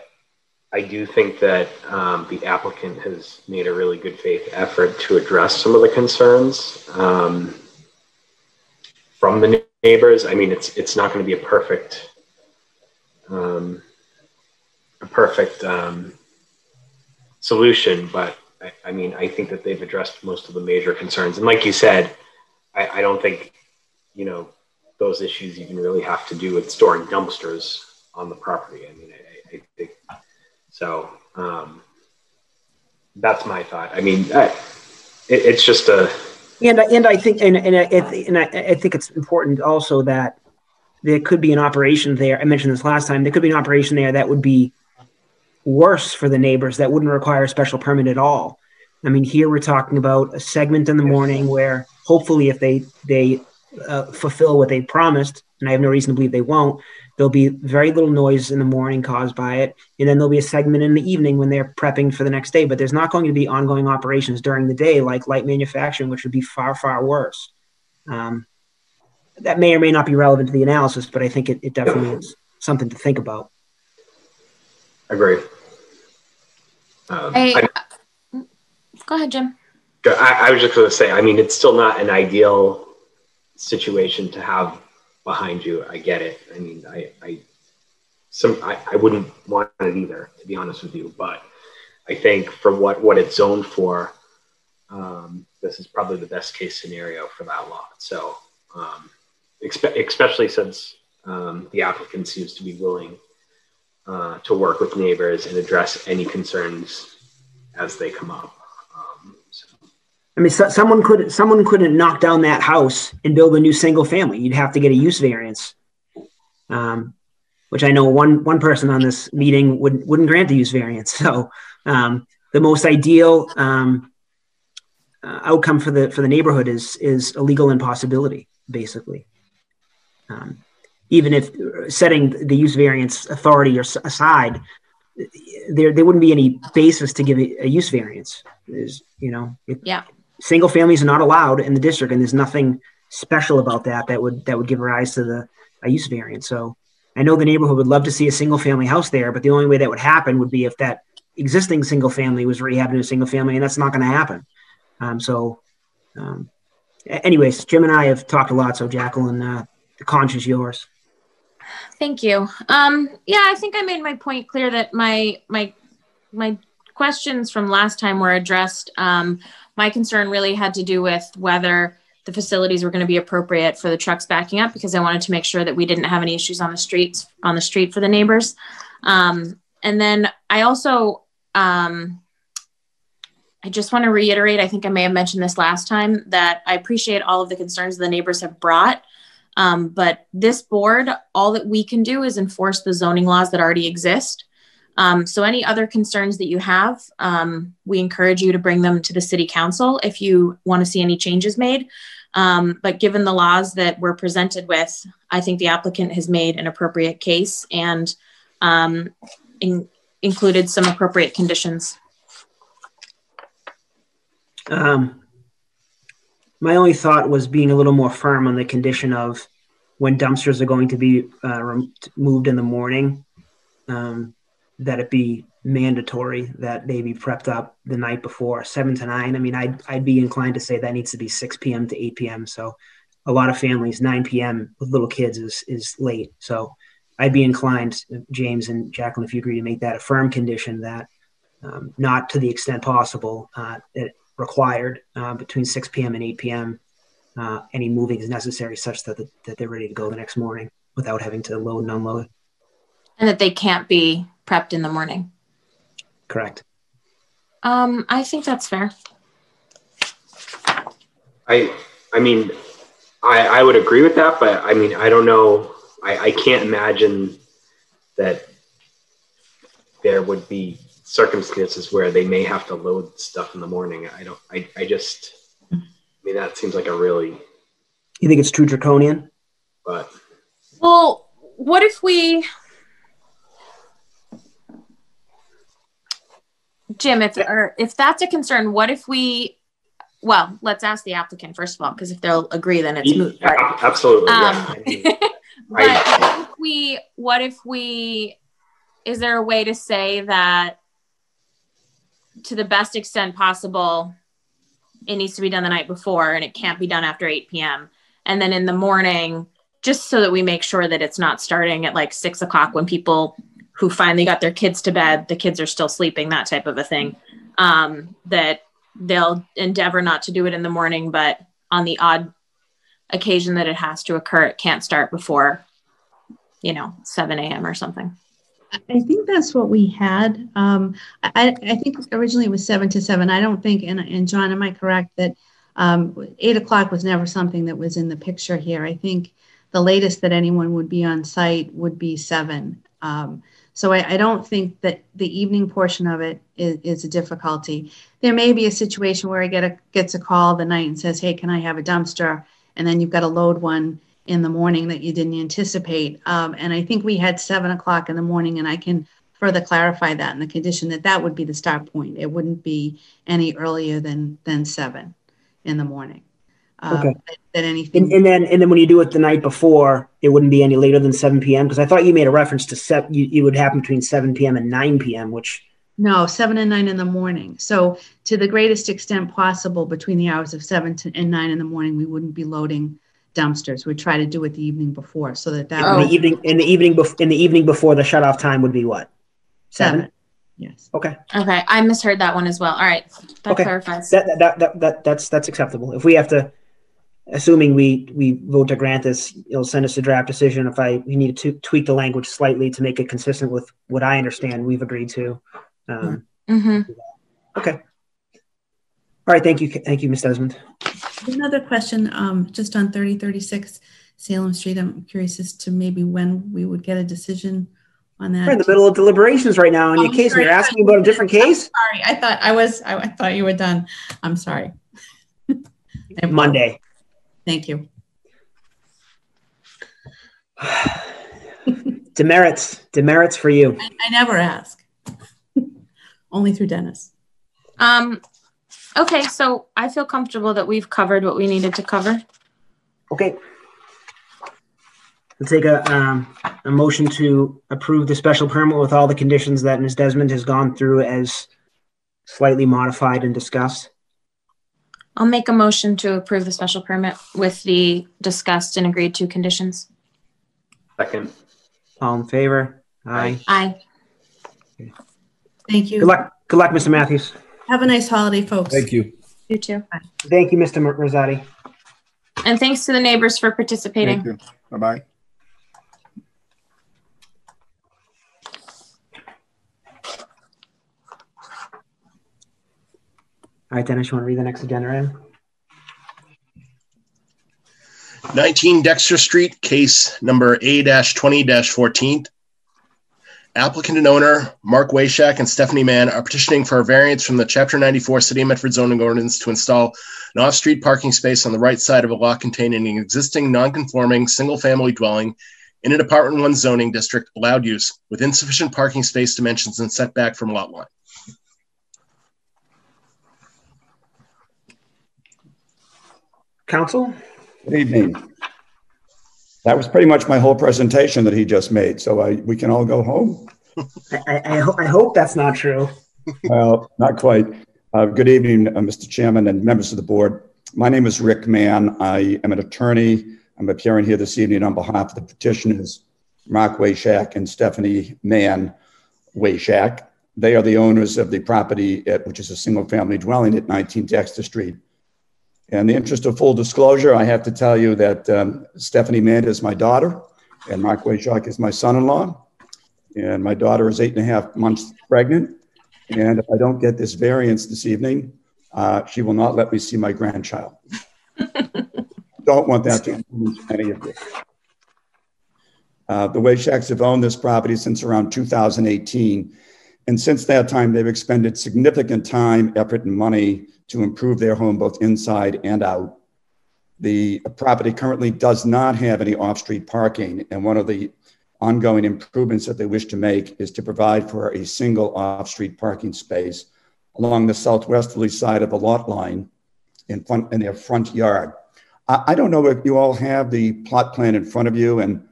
[SPEAKER 4] I do think that um, the applicant has made a really good faith effort to address some of the concerns um, from the neighbors. I mean, it's it's not going to be a perfect um, a perfect um, solution, but I, I mean, I think that they've addressed most of the major concerns. And like you said, I, I don't think you know those issues even really have to do with storing dumpsters on the property. I mean, I, I think so. Um, that's my thought. I mean, I, it, it's just a
[SPEAKER 1] And and I think and and I, and I, I think it's important also that there could be an operation there. I mentioned this last time. There could be an operation there that would be worse for the neighbors that wouldn't require a special permit at all. I mean, here we're talking about a segment in the morning where hopefully, if they they uh, fulfill what they promised, and I have no reason to believe they won't, there'll be very little noise in the morning caused by it, and then there'll be a segment in the evening when they're prepping for the next day. But there's not going to be ongoing operations during the day like light manufacturing, which would be far far worse. Um, that may or may not be relevant to the analysis, but I think it, it definitely is something to think about.
[SPEAKER 4] Agree. Um,
[SPEAKER 5] I,
[SPEAKER 4] I,
[SPEAKER 5] go ahead, Jim.
[SPEAKER 4] I, I was just going to say, I mean, it's still not an ideal situation to have behind you. I get it. I mean, I, I, some, I, I wouldn't want it either, to be honest with you. But I think for what what it's zoned for, um, this is probably the best case scenario for that lot. So, um, expe- especially since um, the applicant seems to be willing uh, to work with neighbors and address any concerns as they come up. Um, so.
[SPEAKER 1] I mean, so, someone could someone couldn't knock down that house and build a new single family. You'd have to get a use variance, um, which I know one one person on this meeting would wouldn't grant the use variance. [LAUGHS] So um, the most ideal um, uh, outcome for the for the neighborhood is is a legal impossibility, basically. Um, even if setting the use variance authority aside, there there wouldn't be any basis to give a, use variance. Is you know,
[SPEAKER 5] yeah,
[SPEAKER 1] single families are not allowed in the district, and there's nothing special about that that would that would give rise to the a use variance. So I know the neighborhood would love to see a single family house there, but the only way that would happen would be if that existing single family was rehabbed into a single family, and that's not going to happen. Um, so, um, anyways, Jim and I have talked a lot. So, Jacqueline, uh, the conch is yours.
[SPEAKER 5] Thank you. Um, yeah, I think I made my point clear that my my my questions from last time were addressed. Um, my concern really had to do with whether the facilities were going to be appropriate for the trucks backing up because I wanted to make sure that we didn't have any issues on the streets on the street for the neighbors. Um, and then I also um, I just want to reiterate, I think I may have mentioned this last time, that I appreciate all of the concerns the neighbors have brought. Um, but this board, all that we can do is enforce the zoning laws that already exist. Um, so any other concerns that you have, um, we encourage you to bring them to the city council if you want to see any changes made. Um, but given the laws that we're presented with, I think the applicant has made an appropriate case and um, in, included some appropriate conditions.
[SPEAKER 1] Um, my only thought was being a little more firm on the condition of when dumpsters are going to be uh, moved in the morning, um, that it be mandatory that they be prepped up the night before, seven to nine. I mean, I'd, I'd be inclined to say that needs to be 6 p.m. to 8 p.m. So a lot of families, 9 p.m. with little kids is, is late. So I'd be inclined, James and Jacqueline, if you agree to make that a firm condition that um, not to the extent possible uh, required uh, between 6 p.m. and 8 p.m. Uh, any moving is necessary such that, the, that they're ready to go the next morning without having to load and unload.
[SPEAKER 5] And that they can't be prepped in the morning.
[SPEAKER 1] Correct.
[SPEAKER 5] Um, I think that's fair.
[SPEAKER 4] I, I mean, I, I would agree with that, but I mean, I don't know. I, I can't imagine that there would be circumstances where they may have to load stuff in the morning. I don't, I, I just, I mean, that seems like a really.
[SPEAKER 1] You think it's true draconian?
[SPEAKER 4] But.
[SPEAKER 5] Well, what if we. Jim, if or if that's a concern, what if we well, let's ask the applicant first of all, because if they'll agree, then it's moot.
[SPEAKER 4] Yeah, absolutely. Um, yeah. [LAUGHS]
[SPEAKER 5] but I, if we, what if we, is there a way to say that to the best extent possible, it needs to be done the night before and it can't be done after 8 p.m. And then in the morning, just so that we make sure that it's not starting at like six o'clock when people who finally got their kids to bed, the kids are still sleeping, that type of a thing. Um, that they'll endeavor not to do it in the morning, but on the odd occasion that it has to occur, it can't start before, you know, 7 a.m. or something.
[SPEAKER 3] I think that's what we had. Um, I, I, think originally it was seven to seven. I don't think, and, and John, am I correct that um, eight o'clock was never something that was in the picture here? I think the latest that anyone would be on site would be seven. Um, so I, I, don't think that the evening portion of it is, is, a difficulty. There may be a situation where he get a, gets a call the night and says, "Hey, can I have a dumpster?" And then you've got to load one in the morning that you didn't anticipate. Um, and I think we had seven o'clock in the morning, and I can further clarify that in the condition that that would be the start point. It wouldn't be any earlier than than seven in the morning.
[SPEAKER 1] Um, okay.
[SPEAKER 3] Than anything.
[SPEAKER 1] And, and, then and then when you do it the night before, it wouldn't be any later than seven p.m. Because I thought you made a reference to set. You, you would happen between seven p.m. and nine p.m. Which
[SPEAKER 3] no, seven and nine in the morning. So to the greatest extent possible, between the hours of seven to, and nine in the morning, we wouldn't be loading dumpsters. We try to do it the evening before, so that that
[SPEAKER 1] oh. the evening in the evening before in the evening before the shut off time would be what
[SPEAKER 3] seven. seven. Yes.
[SPEAKER 1] Okay.
[SPEAKER 5] Okay, I misheard that one as well. All right, that
[SPEAKER 1] okay.
[SPEAKER 5] clarifies.
[SPEAKER 1] That, that that that that's that's acceptable. If we have to, assuming we we vote to grant this, you'll send us a draft decision. If I we need to tweak the language slightly to make it consistent with what I understand we've agreed to. Um,
[SPEAKER 5] mm-hmm.
[SPEAKER 1] Okay. All right. Thank you. Thank you, Ms. Desmond.
[SPEAKER 3] Another question, um, just on 3036 Salem Street. I'm curious as to maybe when we would get a decision on that.
[SPEAKER 1] We're in the middle of deliberations right now in oh, your case. Sorry. You're asking about a different case.
[SPEAKER 3] I'm sorry, I thought I was. I, I, thought you were done. I'm sorry. [LAUGHS]
[SPEAKER 1] Monday.
[SPEAKER 3] Thank you. [SIGHS]
[SPEAKER 1] Demerits, demerits for you.
[SPEAKER 3] I, I never ask. [LAUGHS] Only through Dennis.
[SPEAKER 5] Um, okay, so I feel comfortable that we've covered what we needed to cover.
[SPEAKER 1] Okay. Let's take a, um, a motion to approve the special permit with all the conditions that Ms. Desmond has gone through as slightly modified and discussed.
[SPEAKER 5] I'll make a motion to approve the special permit with the discussed and agreed to conditions.
[SPEAKER 4] Second.
[SPEAKER 1] All in favor? Aye.
[SPEAKER 5] Aye.
[SPEAKER 3] Thank you.
[SPEAKER 1] Good luck, good luck, Mr. Matthews.
[SPEAKER 3] Have a nice holiday, folks.
[SPEAKER 7] Thank you.
[SPEAKER 5] You too.
[SPEAKER 1] Thank you, Mr. Rosati.
[SPEAKER 5] And thanks to the neighbors for
[SPEAKER 6] Thank
[SPEAKER 5] participating.
[SPEAKER 6] you. Bye-bye.
[SPEAKER 1] All right, Dennis, you want to read the next agenda item?
[SPEAKER 2] 19 Dexter Street, case number A-20-14. Applicant and owner Mark Wayshak and Stephanie Mann are petitioning for a variance from the Chapter 94 City of Medford zoning ordinance to install an off-street parking space on the right side of a lot containing an existing non-conforming single-family dwelling in an apartment one zoning district allowed use with insufficient parking space dimensions and setback from lot line.
[SPEAKER 1] Counsel?
[SPEAKER 11] Good evening. That was pretty much my whole presentation that he just made, so I, we can all go home?
[SPEAKER 1] I, I, I ho- I hope that's not true. [LAUGHS]
[SPEAKER 11] Well, not quite. Uh, Good evening, uh, Mr. Chairman and members of the board. My name is Rick Mann. I am an attorney. I'm appearing here this evening on behalf of the petitioners, Mark Wayshak and Stephanie Mann Wayshak. They are the owners of the property, at- which is a single-family dwelling at 19 Dexter Street. In the interest of full disclosure, I have to tell you that um, Stephanie Mann is my daughter, and Mark Wayshak is my son-in-law. And my daughter is eight and a half months pregnant. And if I don't get this variance this evening, uh, she will not let me see my grandchild. [LAUGHS] don't want that to influence any of you. Uh, the Wayshacks have owned this property since around 2018. And since that time, they've expended significant time, effort, and money to improve their home both inside and out. The property currently does not have any off-street parking, and one of the ongoing improvements that they wish to make is to provide for a single off-street parking space along the southwesterly side of the lot line in front in their front yard. I, I don't know if you all have the plot plan in front of you, and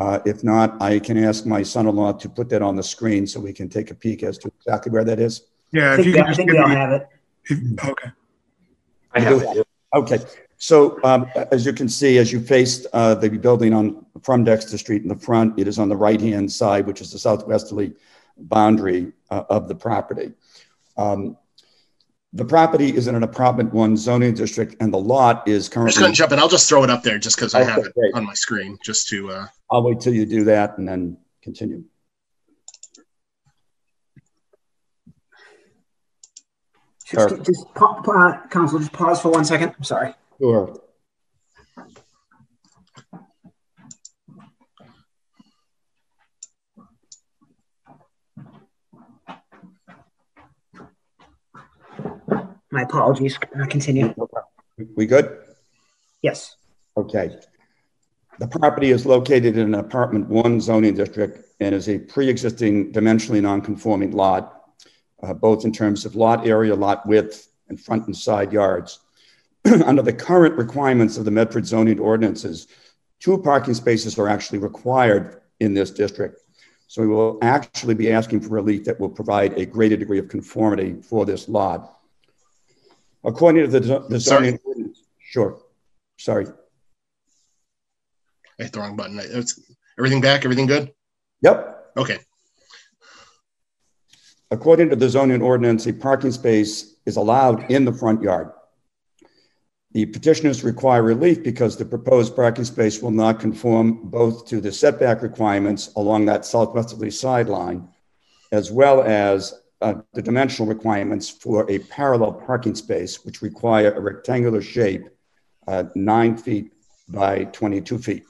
[SPEAKER 11] uh, if not, I can ask my son-in-law to put that on the screen so we can take a peek as to exactly where that is.
[SPEAKER 6] Yeah,
[SPEAKER 1] I
[SPEAKER 6] if you
[SPEAKER 1] think, we- I
[SPEAKER 6] just
[SPEAKER 1] think
[SPEAKER 6] give
[SPEAKER 1] we all
[SPEAKER 6] me,
[SPEAKER 1] have it.
[SPEAKER 6] if- okay.
[SPEAKER 4] I have it.
[SPEAKER 11] Okay, so um, as you can see, as you faced uh, the building on from Dexter Street in the front, it is on the right-hand side, which is the southwesterly boundary uh, of the property. Um, the property is in an apartment one zoning district, and the lot is
[SPEAKER 2] I'm just
[SPEAKER 11] currently.
[SPEAKER 2] going to jump in. I'll just throw it up there just because I
[SPEAKER 11] Okay,
[SPEAKER 2] have it
[SPEAKER 11] great.
[SPEAKER 2] on my screen just to, uh,
[SPEAKER 11] I'll wait till you do that and then continue.
[SPEAKER 1] Just,
[SPEAKER 11] Sure.
[SPEAKER 1] just pa- pa- counsel, just pause for one second. I'm sorry.
[SPEAKER 11] Sure.
[SPEAKER 1] My apologies. Uh, Continue.
[SPEAKER 11] We good?
[SPEAKER 1] Yes.
[SPEAKER 11] Okay. The property is located in an apartment one zoning district and is a pre-existing dimensionally non-conforming lot, uh, both in terms of lot area, lot width, and front and side yards. [CLEARS THROAT] Under the current requirements of the Medford zoning ordinances, two parking spaces are actually required in this district. So we will actually be asking for relief that will provide a greater degree of conformity for this lot. According to the, the zoning, ordinance- sure, sorry.
[SPEAKER 2] I hit the wrong button. It's, everything back? Everything good?
[SPEAKER 11] Yep,
[SPEAKER 2] Okay.
[SPEAKER 11] According to the zoning ordinance, a parking space is allowed in the front yard. The petitioners require relief because the proposed parking space will not conform both to the setback requirements along that southwesterly sideline, as well as uh, the dimensional requirements for a parallel parking space, which require a rectangular shape, uh, nine feet by 22 feet.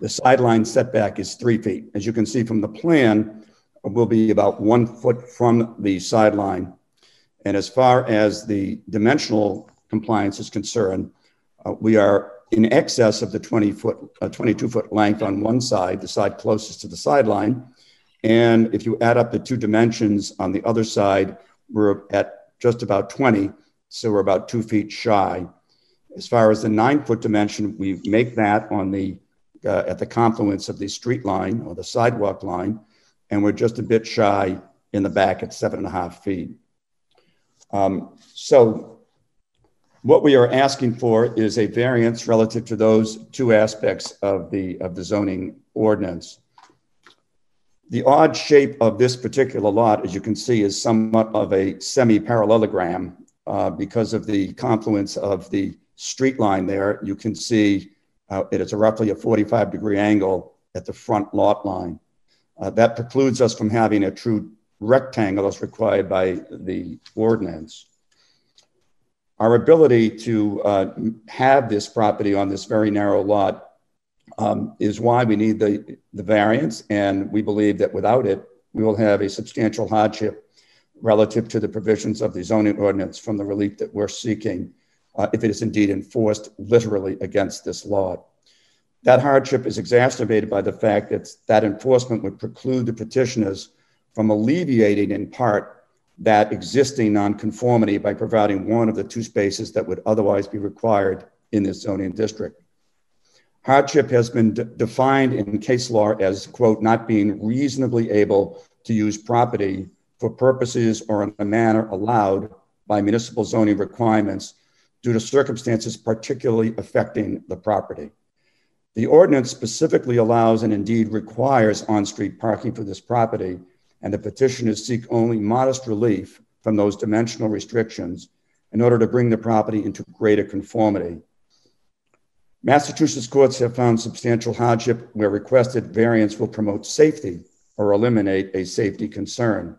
[SPEAKER 11] The sideline setback is three feet. As you can see from the plan, will be about one foot from the sideline. And as far as the dimensional compliance is concerned. Uh, we are in excess of the 20 foot, uh, 22 foot length on one side, the side closest to the sideline. And if you add up the two dimensions on the other side, we're at just about 20. So we're about two feet shy. As far as the nine foot dimension, we make that on the uh, at the confluence of the street line or the sidewalk line, and we're just a bit shy in the back at seven and a half feet. Um, so what we are asking for is a variance relative to those two aspects of the, of the zoning ordinance. The odd shape of this particular lot, as you can see, is somewhat of a semi-parallelogram uh, because of the confluence of the street line there. You can see uh, it is a roughly a 45 degree angle at the front lot line. Uh, that precludes us from having a true rectangle as required by the ordinance our ability to uh, have this property on this very narrow lot um, is why we need the, the variance. And we believe that without it, we will have a substantial hardship relative to the provisions of the zoning ordinance from the relief that we're seeking uh, if it is indeed enforced literally against this law. That hardship is exacerbated by the fact that that enforcement would preclude the petitioners from alleviating in part that existing nonconformity by providing one of the two spaces that would otherwise be required in this zoning district. Hardship has been de- defined in case law as, quote, not being reasonably able to use property for purposes or in a manner allowed by municipal zoning requirements due to circumstances particularly affecting the property. The ordinance specifically allows and indeed requires on street parking for this property and the petitioners seek only modest relief from those dimensional restrictions in order to bring the property into greater conformity. Massachusetts courts have found substantial hardship where requested variance will promote safety or eliminate a safety concern.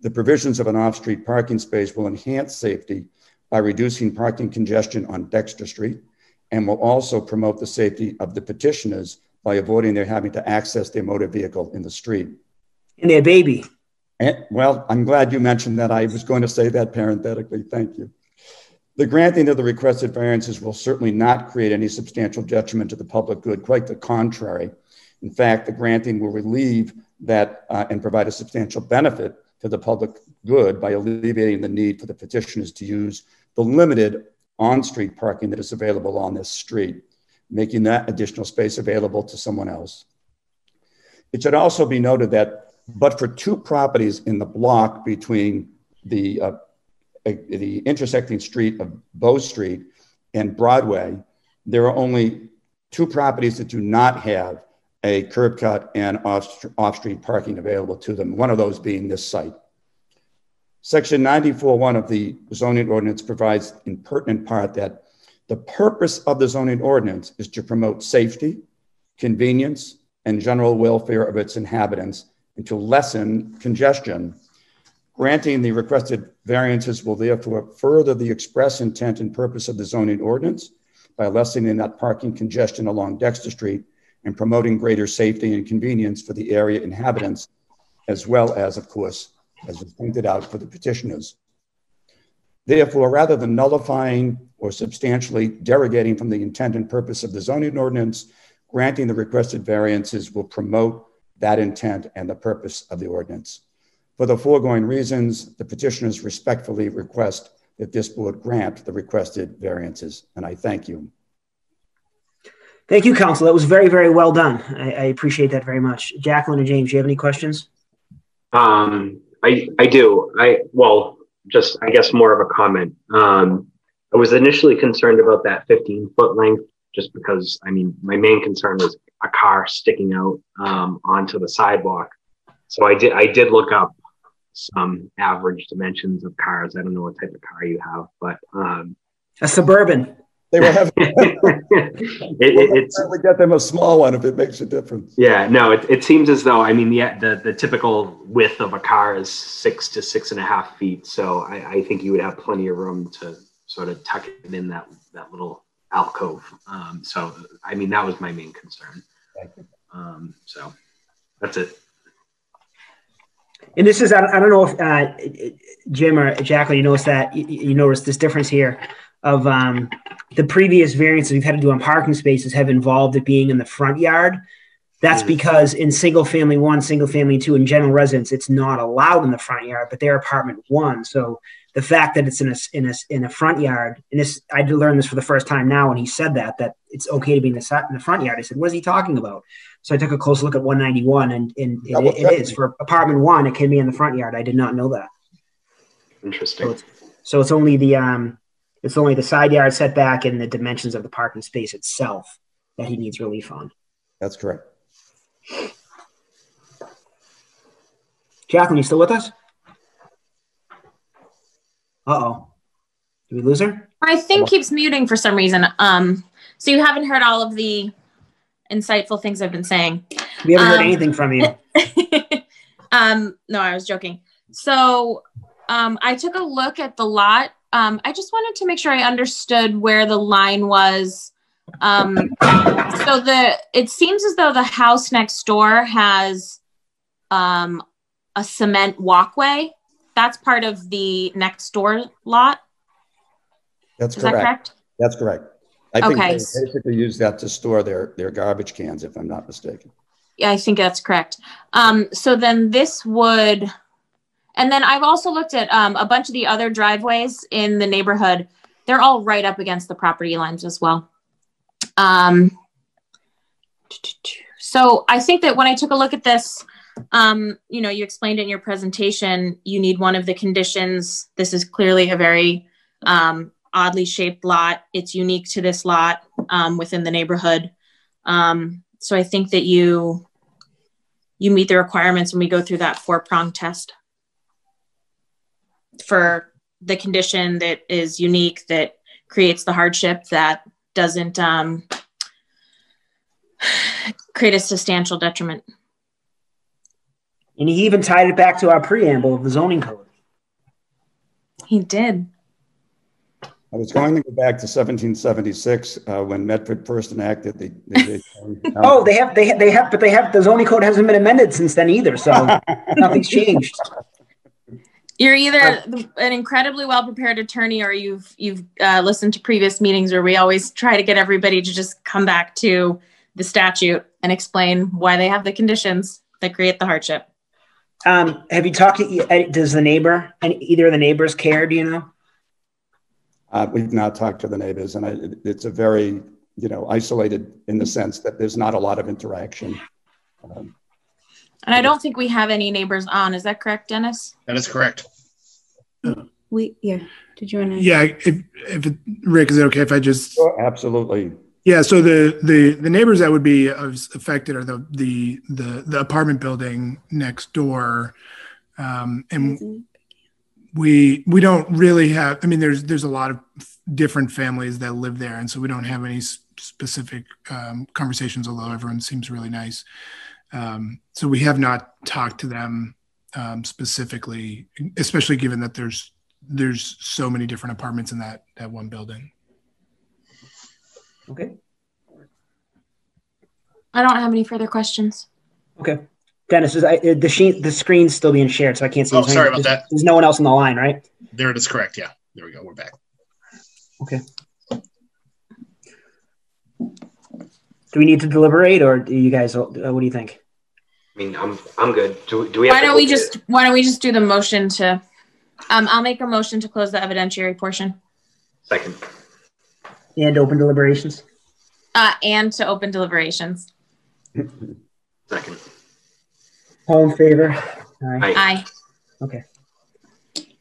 [SPEAKER 11] The provisions of an off street parking space will enhance safety by reducing parking congestion on Dexter Street and will also promote the safety of the petitioners by avoiding their having to access their motor vehicle in the street
[SPEAKER 1] and their baby.
[SPEAKER 11] And, well, I'm glad you mentioned that. I was going to say that parenthetically. Thank you. The granting of the requested variances will certainly not create any substantial detriment to the public good, quite the contrary. In fact, the granting will relieve that uh, and provide a substantial benefit to the public good by alleviating the need for the petitioners to use the limited on street parking that is available on this street, making that additional space available to someone else. It should also be noted that but for two properties in the block between the, uh, Uh, the intersecting street of Bow Street and Broadway, there are only two properties that do not have a curb cut and off, off-street parking available to them, one of those being this site. Section 94.1 of the zoning ordinance provides in pertinent part that the purpose of the zoning ordinance is to promote safety, convenience, and general welfare of its inhabitants and to lessen congestion. Granting the requested variances will therefore further the express intent and purpose of the zoning ordinance by lessening that parking congestion along Dexter Street and promoting greater safety and convenience for the area inhabitants, as well as, of course, as was pointed out, for the petitioners. Therefore, rather than nullifying or substantially derogating from the intent and purpose of the zoning ordinance, granting the requested variances will promote that intent and the purpose of the ordinance. For the foregoing reasons, the petitioners respectfully request that this board grant the requested variances, and I thank you.
[SPEAKER 1] Thank you, Counsel. That was very, very well done. I, I appreciate that very much. Jacqueline and James, do you have any questions?
[SPEAKER 4] Um, I, I do. I well, just I guess more of a comment. Um, I was initially concerned about that 15 foot length, just because I mean my main concern was a car sticking out um, onto the sidewalk. So I did I did look up some average dimensions of cars. I don't know what type of car you have, but um,
[SPEAKER 1] a suburban.
[SPEAKER 11] They will have. [LAUGHS] [LAUGHS] it, it, it's we get them a small one if it makes a difference.
[SPEAKER 4] Yeah, no, it, it seems as though I mean the, the the typical width of a car is six to six and a half feet. So I, I think you would have plenty of room to sort of tuck it in that that little alcove. Um, so, I mean, that was my main concern. Um, so that's it.
[SPEAKER 1] And this is, I don't know if uh, Jim or Jacqueline, you notice that, you, you notice this difference here. of um, the previous variances we've had to do on parking spaces have involved it being in the front yard. That's
[SPEAKER 4] Mm.
[SPEAKER 1] because in single family one, single family two, and general residence, it's not allowed in the front yard, but they're apartment one. So the fact that it's in a in a in a front yard, and this I did learn this for the first time now when he said that that it's okay to be in the in the front yard. I said, "What is he talking about?" So I took a close look at 191, and, and it, it
[SPEAKER 7] check.
[SPEAKER 1] for apartment one. It can be in the front yard. I did not know that.
[SPEAKER 4] Interesting.
[SPEAKER 1] So it's only the um, it's only the side yard setback and the dimensions of the parking space itself that he needs relief on.
[SPEAKER 11] That's correct.
[SPEAKER 1] Jacqueline, you still with us? Uh oh. Did we lose her?
[SPEAKER 5] My thing keeps muting for some reason. Um, so you haven't heard all of the insightful things I've been saying.
[SPEAKER 1] We haven't heard
[SPEAKER 5] Um,
[SPEAKER 1] anything from you. [LAUGHS]
[SPEAKER 5] um, no, I was joking. So um, I took a look at the lot. Um, I just wanted to make sure I understood where the line was. Um, so the it seems as though the house next door has um, a cement walkway. That's part of the next door lot.
[SPEAKER 11] That's
[SPEAKER 5] Is that
[SPEAKER 11] correct.
[SPEAKER 5] correct?
[SPEAKER 11] That's correct. I think
[SPEAKER 5] Okay.
[SPEAKER 11] they basically use that to store their, their garbage cans, if I'm not mistaken.
[SPEAKER 5] Yeah, I think that's correct. Um, so then this would, and then I've also looked at um, a bunch of the other driveways in the neighborhood. They're all right up against the property lines as well. Um, so I think that when I took a look at this, um, you know, you explained in your presentation, you need one of the conditions. This is clearly a very um, oddly shaped lot. It's unique to this lot um, within the neighborhood. Um, so I think that you you meet the requirements when we go through that four prong test for the condition that is unique that creates the hardship that doesn't um, [SIGHS] create a substantial detriment.
[SPEAKER 1] And he even tied it back to our preamble of the zoning code.
[SPEAKER 5] He did.
[SPEAKER 11] I was going to go back to 1776, uh, when Medford first enacted the. the- the- [LAUGHS]
[SPEAKER 1] Oh, they have, they, they have, but they have, the zoning code hasn't been amended since then either, so [LAUGHS] nothing's changed.
[SPEAKER 5] You're either an incredibly well prepared attorney or you've you've uh, listened to previous meetings where we always try to get everybody to just come back to the statute and explain why they have the conditions that create the hardship.
[SPEAKER 1] Um, have you talked to, does the neighbor, and either of the neighbors care, do you know?
[SPEAKER 11] Uh, we've not talked to the neighbors, and I, it's a very, you know, isolated in the sense that there's not a lot of interaction. Um,
[SPEAKER 5] And I don't think we have any neighbors on. Is that correct, Dennis?
[SPEAKER 2] That is correct.
[SPEAKER 3] We, yeah, did you want to?
[SPEAKER 12] Yeah, if, if it, Rick, is it okay if I just?
[SPEAKER 11] Absolutely.
[SPEAKER 12] Yeah, so the the the neighbors that would be affected are the the the, the apartment building next door, um, and we we don't really have. I mean, there's there's a lot of different families that live there, and so we don't have any specific um, conversations. Although everyone seems really nice, um, so we have not talked to them um, specifically, especially given that there's there's so many different apartments in that that one building.
[SPEAKER 1] Okay.
[SPEAKER 5] I don't have any further questions.
[SPEAKER 1] Okay. Dennis, is I, uh, the sheet, the screen's still being shared, so I can't see.
[SPEAKER 2] Oh, sorry about
[SPEAKER 1] There's-
[SPEAKER 2] that.
[SPEAKER 1] There's no one else on the line, right?
[SPEAKER 2] There it is correct. Yeah. There we go. We're back.
[SPEAKER 1] Okay. Do we need to deliberate, or do you guys? Uh, what do you think?
[SPEAKER 4] I mean, I'm I'm good. Do, do we? Have
[SPEAKER 5] Why don't we
[SPEAKER 4] vote
[SPEAKER 5] just why don't we just do the motion to um I'll make a motion to close the evidentiary portion.
[SPEAKER 4] Second.
[SPEAKER 1] And open deliberations.
[SPEAKER 5] Uh and to open deliberations.
[SPEAKER 4] Second.
[SPEAKER 1] All in favor? Aye.
[SPEAKER 5] Aye.
[SPEAKER 1] Okay.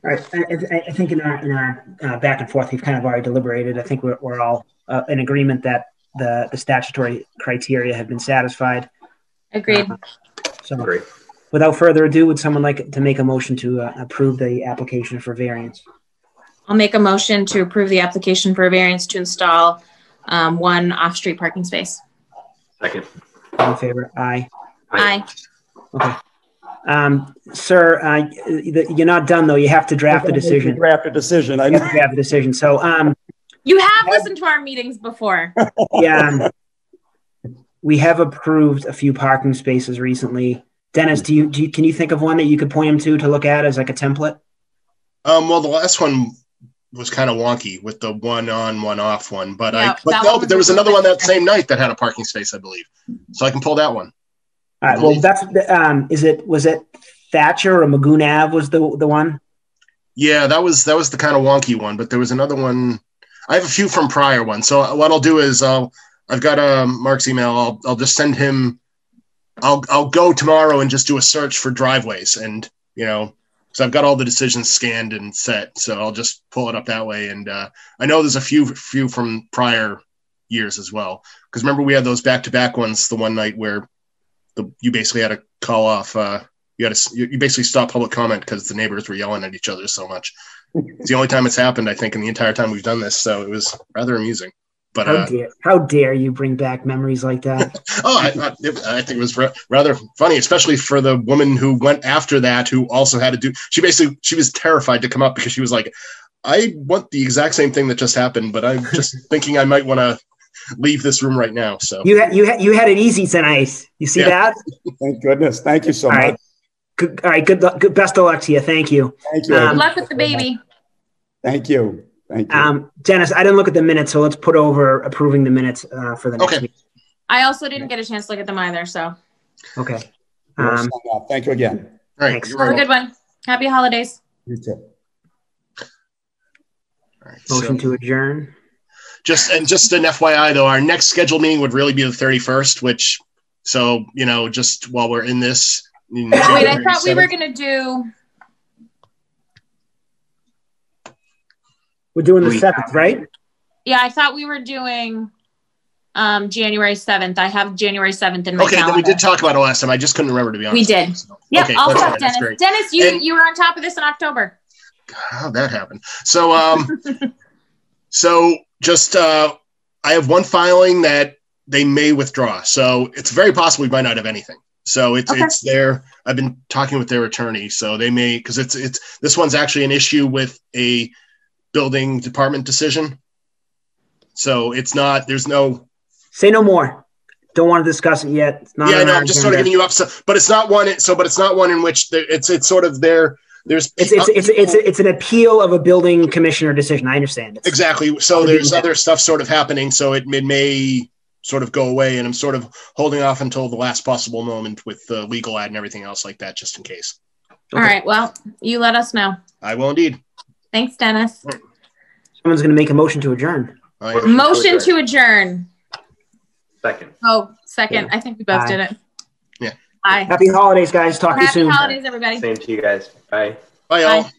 [SPEAKER 1] All right. I, I, I think in our in our uh, back and forth, we've kind of already deliberated. I think we're, we're all uh, in agreement that the the statutory criteria have been satisfied.
[SPEAKER 5] Agreed.
[SPEAKER 1] So, agreed. without further ado, would someone like to make a motion to uh, approve the application for variance?
[SPEAKER 5] I'll make a motion to approve the application for a variance to install um one off-street parking space.
[SPEAKER 4] Second.
[SPEAKER 1] All in favor? Aye.
[SPEAKER 5] Aye.
[SPEAKER 1] Okay. Um, sir, uh, y- you're not done though. You have to draft the decision.
[SPEAKER 11] Draft a decision. I
[SPEAKER 1] You have to draft a decision. So, um,
[SPEAKER 5] You have listened to our meetings before. [LAUGHS]
[SPEAKER 1] yeah, we have approved a few parking spaces recently. Dennis, do you, do you can you think of one that you could point him to to look at as like a template?
[SPEAKER 2] Um, well, the last one was kind of wonky with the one on, one off one. But
[SPEAKER 5] Yeah,
[SPEAKER 2] I, but no,
[SPEAKER 5] one
[SPEAKER 2] but there was
[SPEAKER 5] was
[SPEAKER 2] another one that same night that had a parking space, I believe. So I can pull that one.
[SPEAKER 1] All right. Well, that's the- um. Is it was it Thatcher or Magoun Ave was the the one?
[SPEAKER 2] Yeah, that was that was the kind of wonky one. But there was another one. I have a few from prior ones. So what I'll do is I'll I've got um, Mark's email. I'll I'll just send him. I'll I'll go tomorrow and just do a search for driveways and you know so I've got all the decisions scanned and set. So I'll just pull it up that way. And uh, I know there's a few few from prior years as well. Because remember we had those back to back ones the one night where the you basically had to call off. Uh, you had to you basically stop public comment because the neighbors were yelling at each other so much. [LAUGHS] It's the only time it's happened, I think, in the entire time we've done this. So it was rather amusing. But
[SPEAKER 1] How
[SPEAKER 2] uh,
[SPEAKER 1] dare how dare you bring back memories like that? [LAUGHS]
[SPEAKER 2] oh, I, I, I think it was ra- rather funny, especially for the woman who went after that, who also had to do. She basically she was terrified to come up because she was like, "I want the exact same thing that just happened, but I'm just [LAUGHS] thinking I might want to leave this room right now." So
[SPEAKER 1] You had you had you had it easy tonight. You see
[SPEAKER 2] Yeah.
[SPEAKER 1] that?
[SPEAKER 11] Thank goodness. Thank you so
[SPEAKER 1] All
[SPEAKER 11] much.
[SPEAKER 1] right. Good, all right. Good luck. Good. Best of luck to you. Thank you.
[SPEAKER 11] Thank you.
[SPEAKER 1] Um,
[SPEAKER 5] Good luck with the baby.
[SPEAKER 11] Thank you. Thank you.
[SPEAKER 1] Um, Dennis, I didn't look at the minutes, so let's put over approving the minutes uh, for the next
[SPEAKER 2] Okay.
[SPEAKER 1] meeting.
[SPEAKER 5] I also didn't get a chance to look at them either. So
[SPEAKER 1] Okay. Um.
[SPEAKER 11] Thank you again.
[SPEAKER 2] all right,
[SPEAKER 1] Thanks.
[SPEAKER 2] you're
[SPEAKER 5] have a good one. Happy holidays.
[SPEAKER 11] You too.
[SPEAKER 2] welcome. All right,
[SPEAKER 1] motion
[SPEAKER 2] so-
[SPEAKER 1] to adjourn.
[SPEAKER 2] Just and just an FYI though, our next scheduled meeting would really be the 31st, which so you know just while we're in this. in
[SPEAKER 5] Wait, I
[SPEAKER 2] January
[SPEAKER 5] thought we were gonna do.
[SPEAKER 1] We're doing the seventh, right?
[SPEAKER 5] Yeah, I thought we were doing um January seventh. I have January seventh in my calendar.
[SPEAKER 2] Okay, then we did talk about it last time. I just couldn't remember to be honest.
[SPEAKER 5] We did.
[SPEAKER 2] So,
[SPEAKER 5] Yep,
[SPEAKER 2] okay,
[SPEAKER 5] all
[SPEAKER 2] that's
[SPEAKER 5] set,
[SPEAKER 2] fine, that's
[SPEAKER 5] Dennis. Dennis, you
[SPEAKER 2] And-
[SPEAKER 5] you were on top of this in October.
[SPEAKER 2] How'd that happen? So, um, [LAUGHS] so just uh, I have one filing that they may withdraw. So it's very possible we might not have anything. So it's
[SPEAKER 5] Okay.
[SPEAKER 2] it's there. I've been talking with their attorney, so they may because it's it's this one's actually an issue with a building department decision. So it's not. There's no.
[SPEAKER 1] Say no more. Don't want to discuss it yet. It's not
[SPEAKER 2] yeah, no. I'm just sort of
[SPEAKER 1] agenda.
[SPEAKER 2] giving you up. So, but it's not one. So, but it's not one in which there, it's it's sort of there. There's
[SPEAKER 1] It's it's it's it's it's an appeal of a building commissioner decision. I understand. It's,
[SPEAKER 2] Exactly. So there's
[SPEAKER 1] than that-
[SPEAKER 2] other stuff sort of happening. So it may, may sort of go away, and I'm sort of holding off until the last possible moment with the legal ad and everything else like that, just in case.
[SPEAKER 5] All right. Well, you let us know.
[SPEAKER 2] I will indeed.
[SPEAKER 5] Thanks, Dennis.
[SPEAKER 1] Someone's going to make a motion to adjourn.
[SPEAKER 5] Motion to adjourn.
[SPEAKER 4] Second.
[SPEAKER 5] Oh, second. I think we both
[SPEAKER 1] Aye.
[SPEAKER 5] did it.
[SPEAKER 2] Yeah.
[SPEAKER 5] Aye.
[SPEAKER 1] Happy holidays, guys. Talk to you soon.
[SPEAKER 5] Happy holidays, everybody.
[SPEAKER 4] Same to you guys. Bye.
[SPEAKER 2] bye, all.
[SPEAKER 5] Bye.